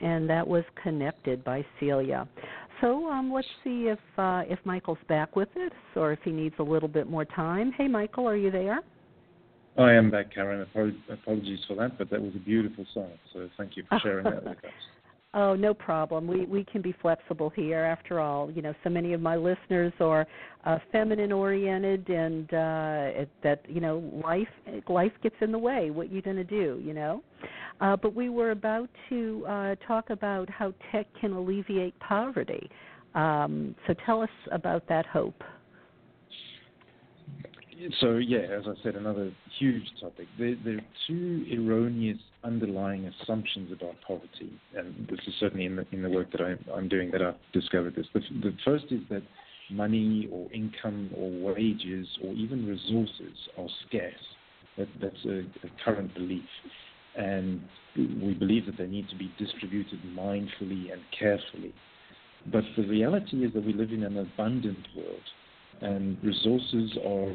and that was Connected by Celia. So um, let's see if uh, if Michael's back with us or if he needs a little bit more time. Hey, Michael, are you there? I am back, Karen. Apologies for that, but that was a beautiful song. So thank you for sharing that with us. Oh, no problem. We we can be flexible here. After all, you know, so many of my listeners are uh, feminine oriented, and uh, it, that you know, life life gets in the way. What you going to do, you know? Uh, but we were about to uh, talk about how tech can alleviate poverty. Um, so tell us about that hope so yeah, as I said, another huge topic. There, there, are two erroneous underlying assumptions about poverty, and this is certainly in the in the work that I, I'm doing that I've discovered this. The, the first is that money or income or wages or even resources are scarce. That, that's a, a current belief, and we believe that they need to be distributed mindfully and carefully. But the reality is that we live in an abundant world and resources are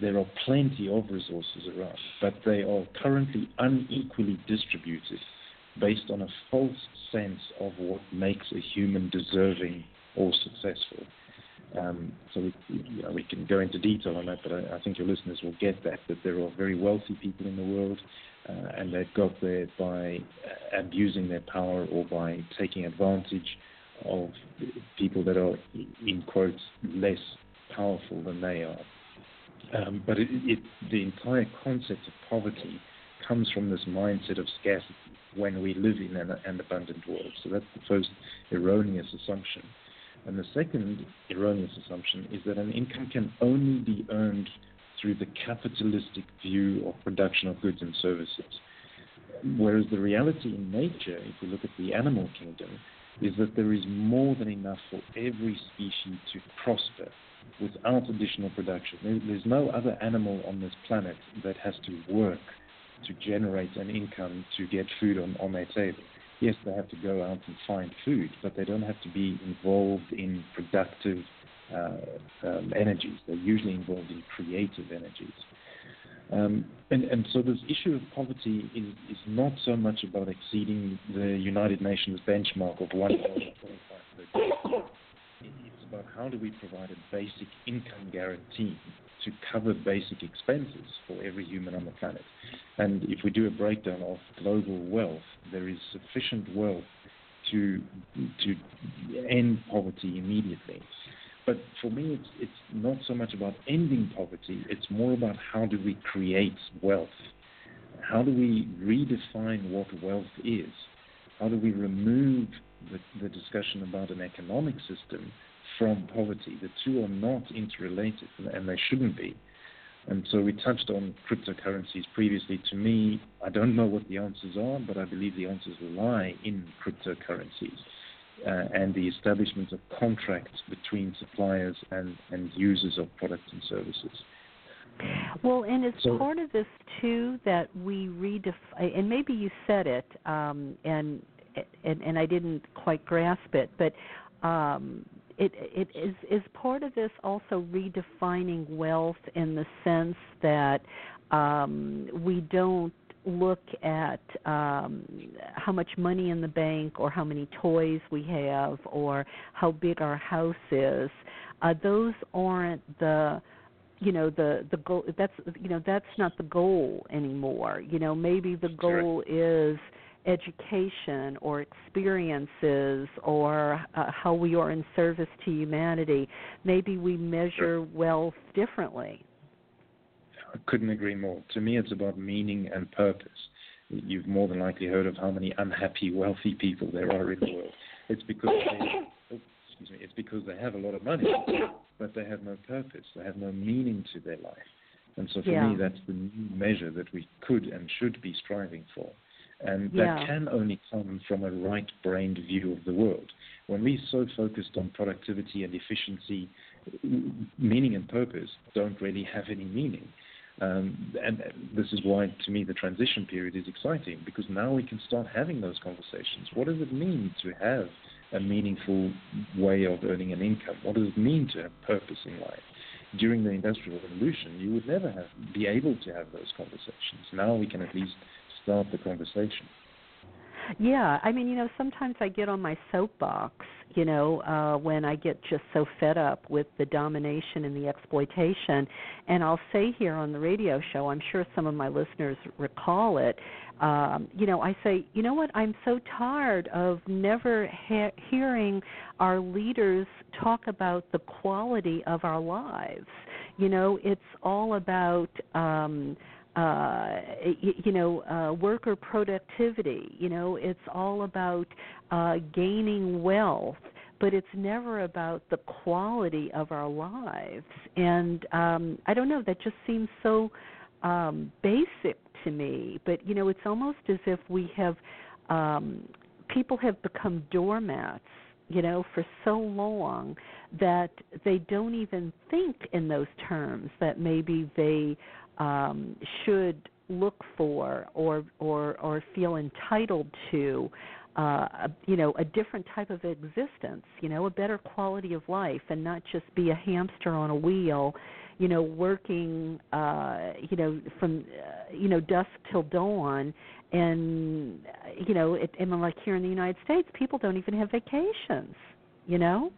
there are plenty of resources around, but they are currently unequally distributed based on a false sense of what makes a human deserving or successful. Um, so we, you know, we can go into detail on that, but I, I, think your listeners will get that that there are very wealthy people in the world, uh, and they've got there by abusing their power or by taking advantage of people that are, in quotes, less powerful than they are. Um, but it, it, the entire concept of poverty comes from this mindset of scarcity when we live in an, an abundant world. So that's the first erroneous assumption. And the second erroneous assumption is that an income can only be earned through the capitalistic view of production of goods and services. Whereas the reality in nature, if we look at the animal kingdom, is that there is more than enough for every species to prosper without additional production. There's no other animal on this planet that has to work to generate an income to get food on, on their table. Yes, they have to go out and find food, but they don't have to be involved in productive uh, um, energies. They're usually involved in creative energies. Um, and, and, so this issue of poverty is, is, not so much about exceeding the United Nations benchmark of one how do we provide a basic income guarantee to cover basic expenses for every human on the planet. And if we do a breakdown of global wealth, there is sufficient wealth to to end poverty immediately. But for me, it's it's not so much about ending poverty. It's more about how do we create wealth. How do we redefine what wealth is? How do we remove the, the discussion about an economic system from poverty. The two are not interrelated, and they shouldn't be. And so we touched on cryptocurrencies previously. To me, I don't know what the answers are, but I believe the answers lie in cryptocurrencies uh, and the establishment of contracts between suppliers and, and users of products and services. Well, and it's so, part of this too that we redefine, and maybe you said it, um, and, and and I didn't quite grasp it, but um, it it is is part of this also redefining wealth in the sense that um, we don't look at um, how much money in the bank or how many toys we have or how big our house is. Uh, those aren't the you know the the goal that's you know that's not the goal anymore you know maybe the goal sure. is education or experiences or uh, how we are in service to humanity. Maybe we measure wealth differently. I couldn't agree more. To me, it's about meaning and purpose. You've more than likely heard of how many unhappy, wealthy people there are in the world. It's because they, oh, excuse me, it's because they have a lot of money, but they have no purpose. They have no meaning to their life. And so for yeah. me, that's the new measure that we could and should be striving for. And that yeah. can only come from a right brained view of the world. When we're so focused on productivity and efficiency, meaning and purpose don't really have any meaning. Um, and this is why, to me, the transition period is exciting because now we can start having those conversations. What does it mean to have a meaningful way of earning an income? What does it mean to have purpose in life? During the Industrial Revolution, you would never have, be able to have those conversations. Now we can at least start the conversation. Yeah, I mean, you know, sometimes I get on my soapbox, you know, uh when I get just so fed up with the domination and the exploitation, and I'll say here on the radio show, I'm sure some of my listeners recall it. Um, you know, I say, you know what? I'm so tired of never ha- hearing our leaders talk about the quality of our lives. You know, it's all about um uh, you know, uh, worker productivity. You know, it's all about uh, gaining wealth, but it's never about the quality of our lives. And um, I don't know, that just seems so um, basic to me. But you know, it's almost as if we have um, people have become doormats you know, for so long that they don't even think in those terms that maybe they um, should look for or or or feel entitled to uh, you know a different type of existence you know a better quality of life and not just be a hamster on a wheel you know working uh you know from uh, you know dusk till dawn. And you know it and like here in the United States people don't even have vacations you know?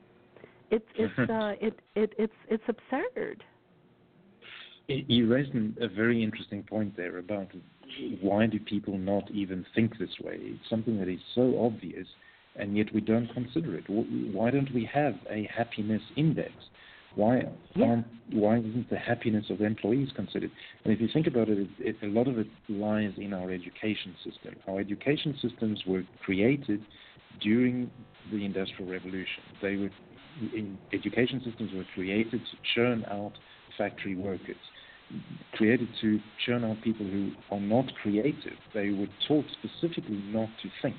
It's it's uh it it it's it's absurd you raised a very interesting point there about why do people not even think this way? It's something that is so obvious, and yet we don't consider it. Why don't we have a happiness index? Why yeah. why isn't the happiness of employees considered? And if you think about it, it, it, a lot of it lies in our education system. Our education systems were created during the Industrial Revolution. They were education systems were created to churn out factory workers created to churn out people who are not creative. They were taught specifically not to think.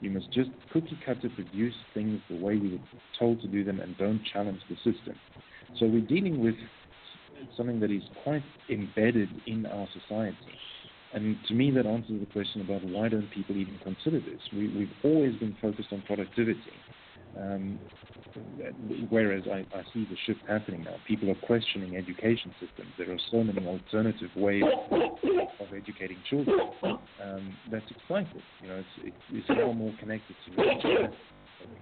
You must just cookie cutter produce things the way we were told to do them and don't challenge the system. So we're dealing with something that is quite embedded in our society. And to me, that answers the question about why don't people even consider this? We, we've always been focused on productivity. Um, whereas I, I, see the shift happening now. People are questioning education systems. There are so many alternative ways of educating children. Um, that's exciting. You know, it's, it's far more connected to.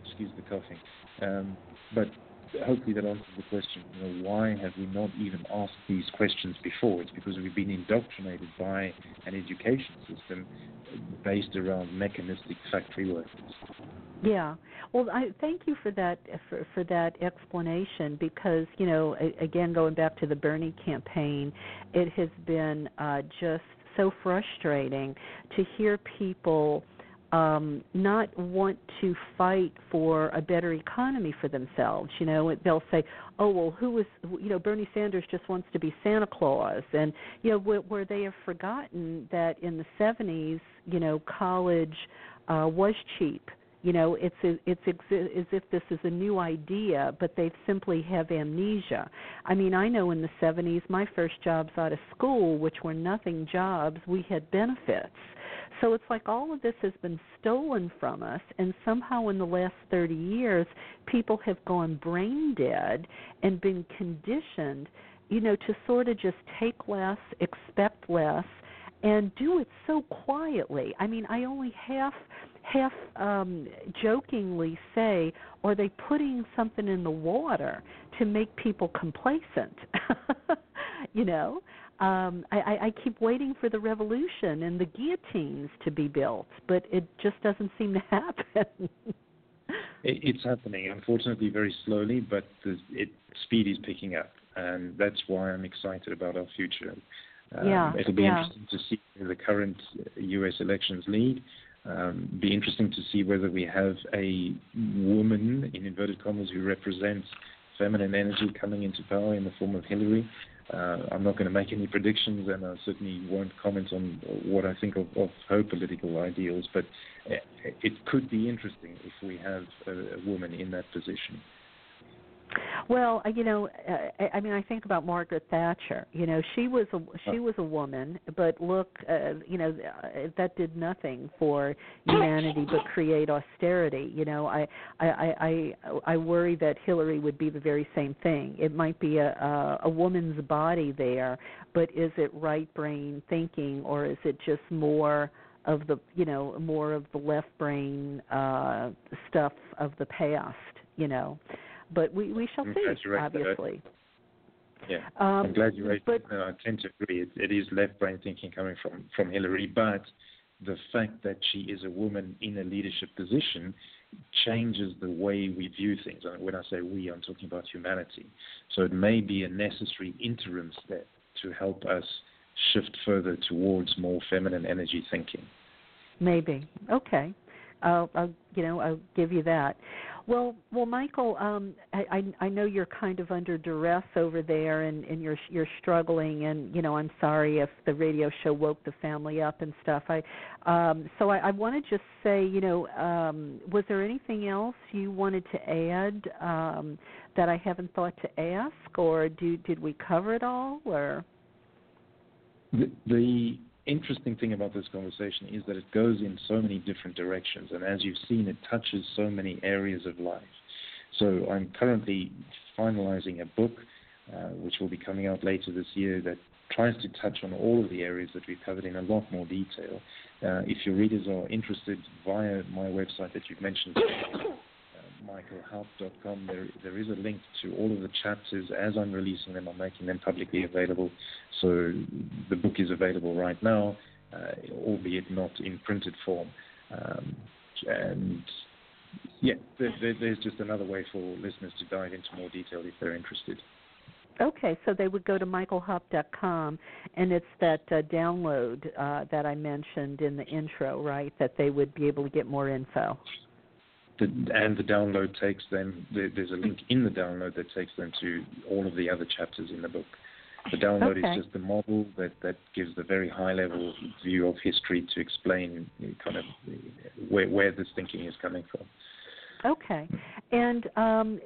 Excuse the coughing. Um, but hopefully that answers the question. You know, why have we not even asked these questions before? It's because we've been indoctrinated by an education system based around mechanistic factory workers. Yeah. Well, I thank you for that for, for that explanation because you know again going back to the Bernie campaign, it has been uh, just so frustrating to hear people um, not want to fight for a better economy for themselves. You know, they'll say, "Oh well, who is you know Bernie Sanders just wants to be Santa Claus," and you know where, where they have forgotten that in the '70s, you know, college uh, was cheap you know it's it's as if this is a new idea but they simply have amnesia. I mean i know in the 70s my first jobs out of school which were nothing jobs we had benefits. So it's like all of this has been stolen from us and somehow in the last 30 years people have gone brain dead and been conditioned you know to sort of just take less expect less and do it so quietly. I mean i only half half um, jokingly say, "Are they putting something in the water to make people complacent?" you know, um, I, I keep waiting for the revolution and the guillotines to be built, but it just doesn't seem to happen. it's happening, unfortunately, very slowly, but the it, speed is picking up, and that's why I'm excited about our future. Um, yeah, it'll be yeah. interesting to see the current U.S. elections lead. Um, be interesting to see whether we have a woman, in inverted commas, who represents feminine energy coming into power in the form of Hillary. Uh, I'm not going to make any predictions, and I certainly won't comment on what I think of, of her political ideals, but it could be interesting if we have a, a woman in that position. Well, uh, you know, uh, I mean, I think about Margaret Thatcher. You know, she was a she was a woman, but look, uh, you know, uh, that did nothing for humanity but create austerity. You know, I I I I worry that Hillary would be the very same thing. It might be a a, a woman's body there, but is it right brain thinking or is it just more of the you know more of the left brain uh stuff of the past you know but we we shall I'm see obviously yeah um, i'm glad you raised but, it i tend to agree it, it is left brain thinking coming from from hillary but the fact that she is a woman in a leadership position changes the way we view things. And when I say we, I'm talking about humanity. So it may be a necessary interim step to help us shift further towards more feminine energy thinking. Maybe. Okay. I'll, I'll you know I'll give you that. Well, well, Michael, um, I, I know you're kind of under duress over there, and, and you're you're struggling, and you know I'm sorry if the radio show woke the family up and stuff. I, um, so I, I want to just say, you know, um, was there anything else you wanted to add um, that I haven't thought to ask, or do did we cover it all, or? The, the interesting thing about this conversation is that it goes in so many different directions, and as you've seen, it touches so many areas of life. So I'm currently finalizing a book, uh, which will be coming out later this year, that tries to touch on all of the areas that we've covered in a lot more detail. Uh, if your readers are interested via my website that you've mentioned, michaelhaupt.com. There, there is a link to all of the chapters as I'm releasing them. I'm making them publicly available. So the book is available right now, uh, albeit not in printed form. Um, and yeah, there, there, there's just another way for listeners to dive into more detail if they're interested. Okay, so they would go to michaelhaupt.com, and it's that uh, download uh, that I mentioned in the intro, right? That they would be able to get more info the, and the download takes them. There's a link in the download that takes them to all of the other chapters in the book. The download okay. is just the model that, that gives the very high level view of history to explain kind of where, where this thinking is coming from. Okay, and um,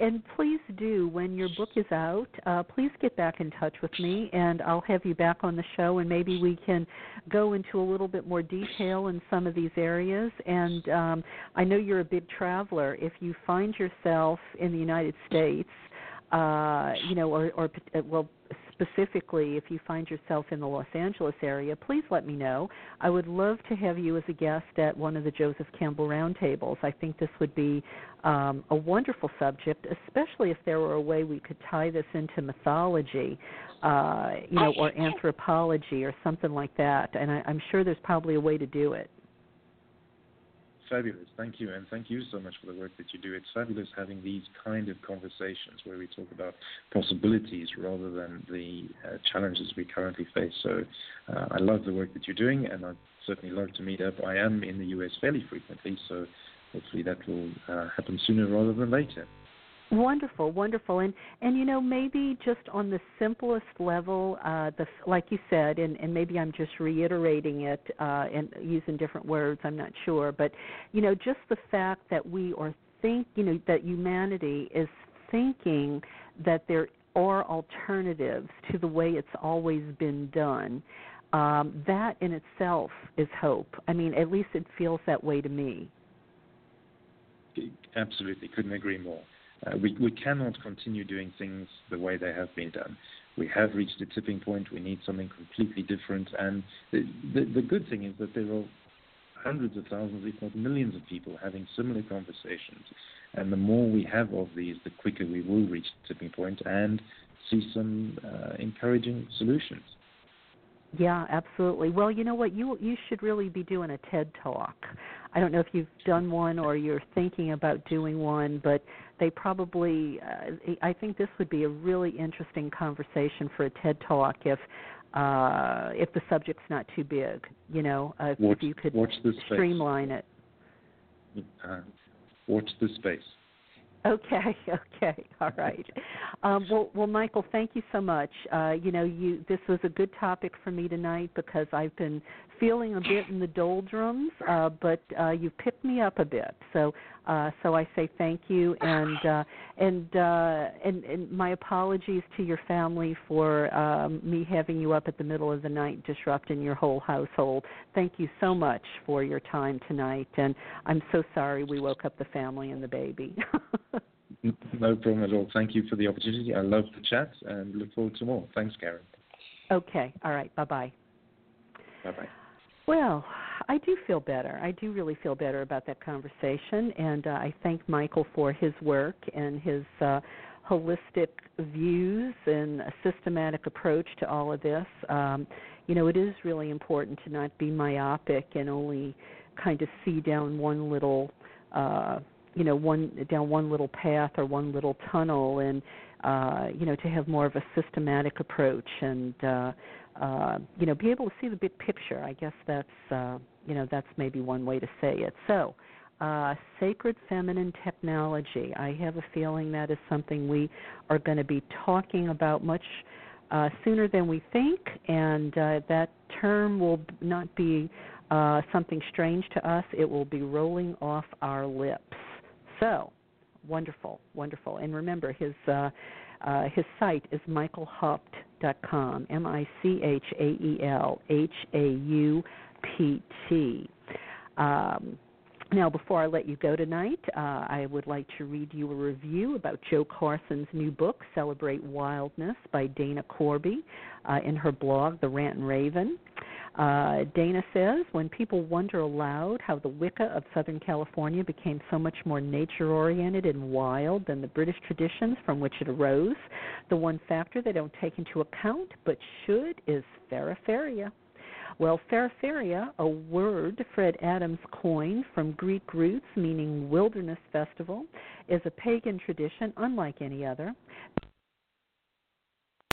and please do when your book is out uh, please get back in touch with me and i'll have you back on the show and maybe we can go into a little bit more detail in some of these areas. And um, i know you're a big traveler. If you find yourself in the united states uh, you know or, or well specifically if you find yourself in the Los Angeles area, please let me know. I would love to have you as a guest at one of the Joseph Campbell roundtables. I think this would be um, a wonderful subject, especially if there were a way we could tie this into mythology, uh, you know, or anthropology or something like that. And I, I'm sure there's probably a way to do it. Fabulous. Thank you. And thank you so much for the work that you do. It's fabulous having these kind of conversations where we talk about possibilities rather than the uh, challenges we currently face. So uh, I love the work that you're doing, and I'd certainly love to meet up. I am in the US fairly frequently, so hopefully that will uh, happen sooner rather than later. Wonderful, wonderful, and and you know maybe just on the simplest level, uh, the like you said, and and maybe I'm just reiterating it uh, and using different words. I'm not sure, but you know just the fact that we are think, you know, that humanity is thinking that there are alternatives to the way it's always been done. Um, that in itself is hope. I mean, at least it feels that way to me. Absolutely, couldn't agree more. Uh, we, we cannot continue doing things the way they have been done. We have reached a tipping point. We need something completely different. And the, the, the good thing is that there are hundreds of thousands, if not millions of people having similar conversations. And the more we have of these, the quicker we will reach the tipping point and see some uh, encouraging solutions. Yeah, absolutely. Well, you know what? You you should really be doing a TED talk. I don't know if you've done one or you're thinking about doing one, but they probably uh, I think this would be a really interesting conversation for a TED talk if uh if the subject's not too big, you know, uh, if, watch, if you could streamline space. it. Uh, watch the space. Okay, okay, all right. Um, well, well, Michael, thank you so much. Uh, you know, you this was a good topic for me tonight because I've been feeling a bit in the doldrums, uh, but uh, you picked me up a bit. So, uh, so I say thank you, and uh, and, uh, and and my apologies to your family for um, me having you up at the middle of the night, disrupting your whole household. Thank you so much for your time tonight, and I'm so sorry we woke up the family and the baby. no problem at all. Thank you for the opportunity. I love the chat and look forward to more. Thanks, Karen. Okay. All right. Bye bye. Bye bye. Well, I do feel better. I do really feel better about that conversation, and uh, I thank Michael for his work and his uh, holistic views and a systematic approach to all of this. Um, you know, it is really important to not be myopic and only kind of see down one little, uh, you know, one down one little path or one little tunnel, and uh, you know, to have more of a systematic approach and uh, uh, you know, be able to see the big picture. I guess that's uh, you know that's maybe one way to say it. So, uh, sacred feminine technology. I have a feeling that is something we are going to be talking about much uh, sooner than we think, and uh, that term will not be uh, something strange to us. It will be rolling off our lips. So, wonderful, wonderful. And remember, his uh, uh, his site is michaelhaupt.com, M I C H A E L H A U P T. Um, now, before I let you go tonight, uh, I would like to read you a review about Jo Carson's new book, Celebrate Wildness, by Dana Corby, uh, in her blog, The Rant and Raven. Uh, Dana says, when people wonder aloud how the Wicca of Southern California became so much more nature oriented and wild than the British traditions from which it arose, the one factor they don't take into account but should is Feraferia. Well, Feraferia, a word Fred Adams coined from Greek roots meaning wilderness festival, is a pagan tradition unlike any other.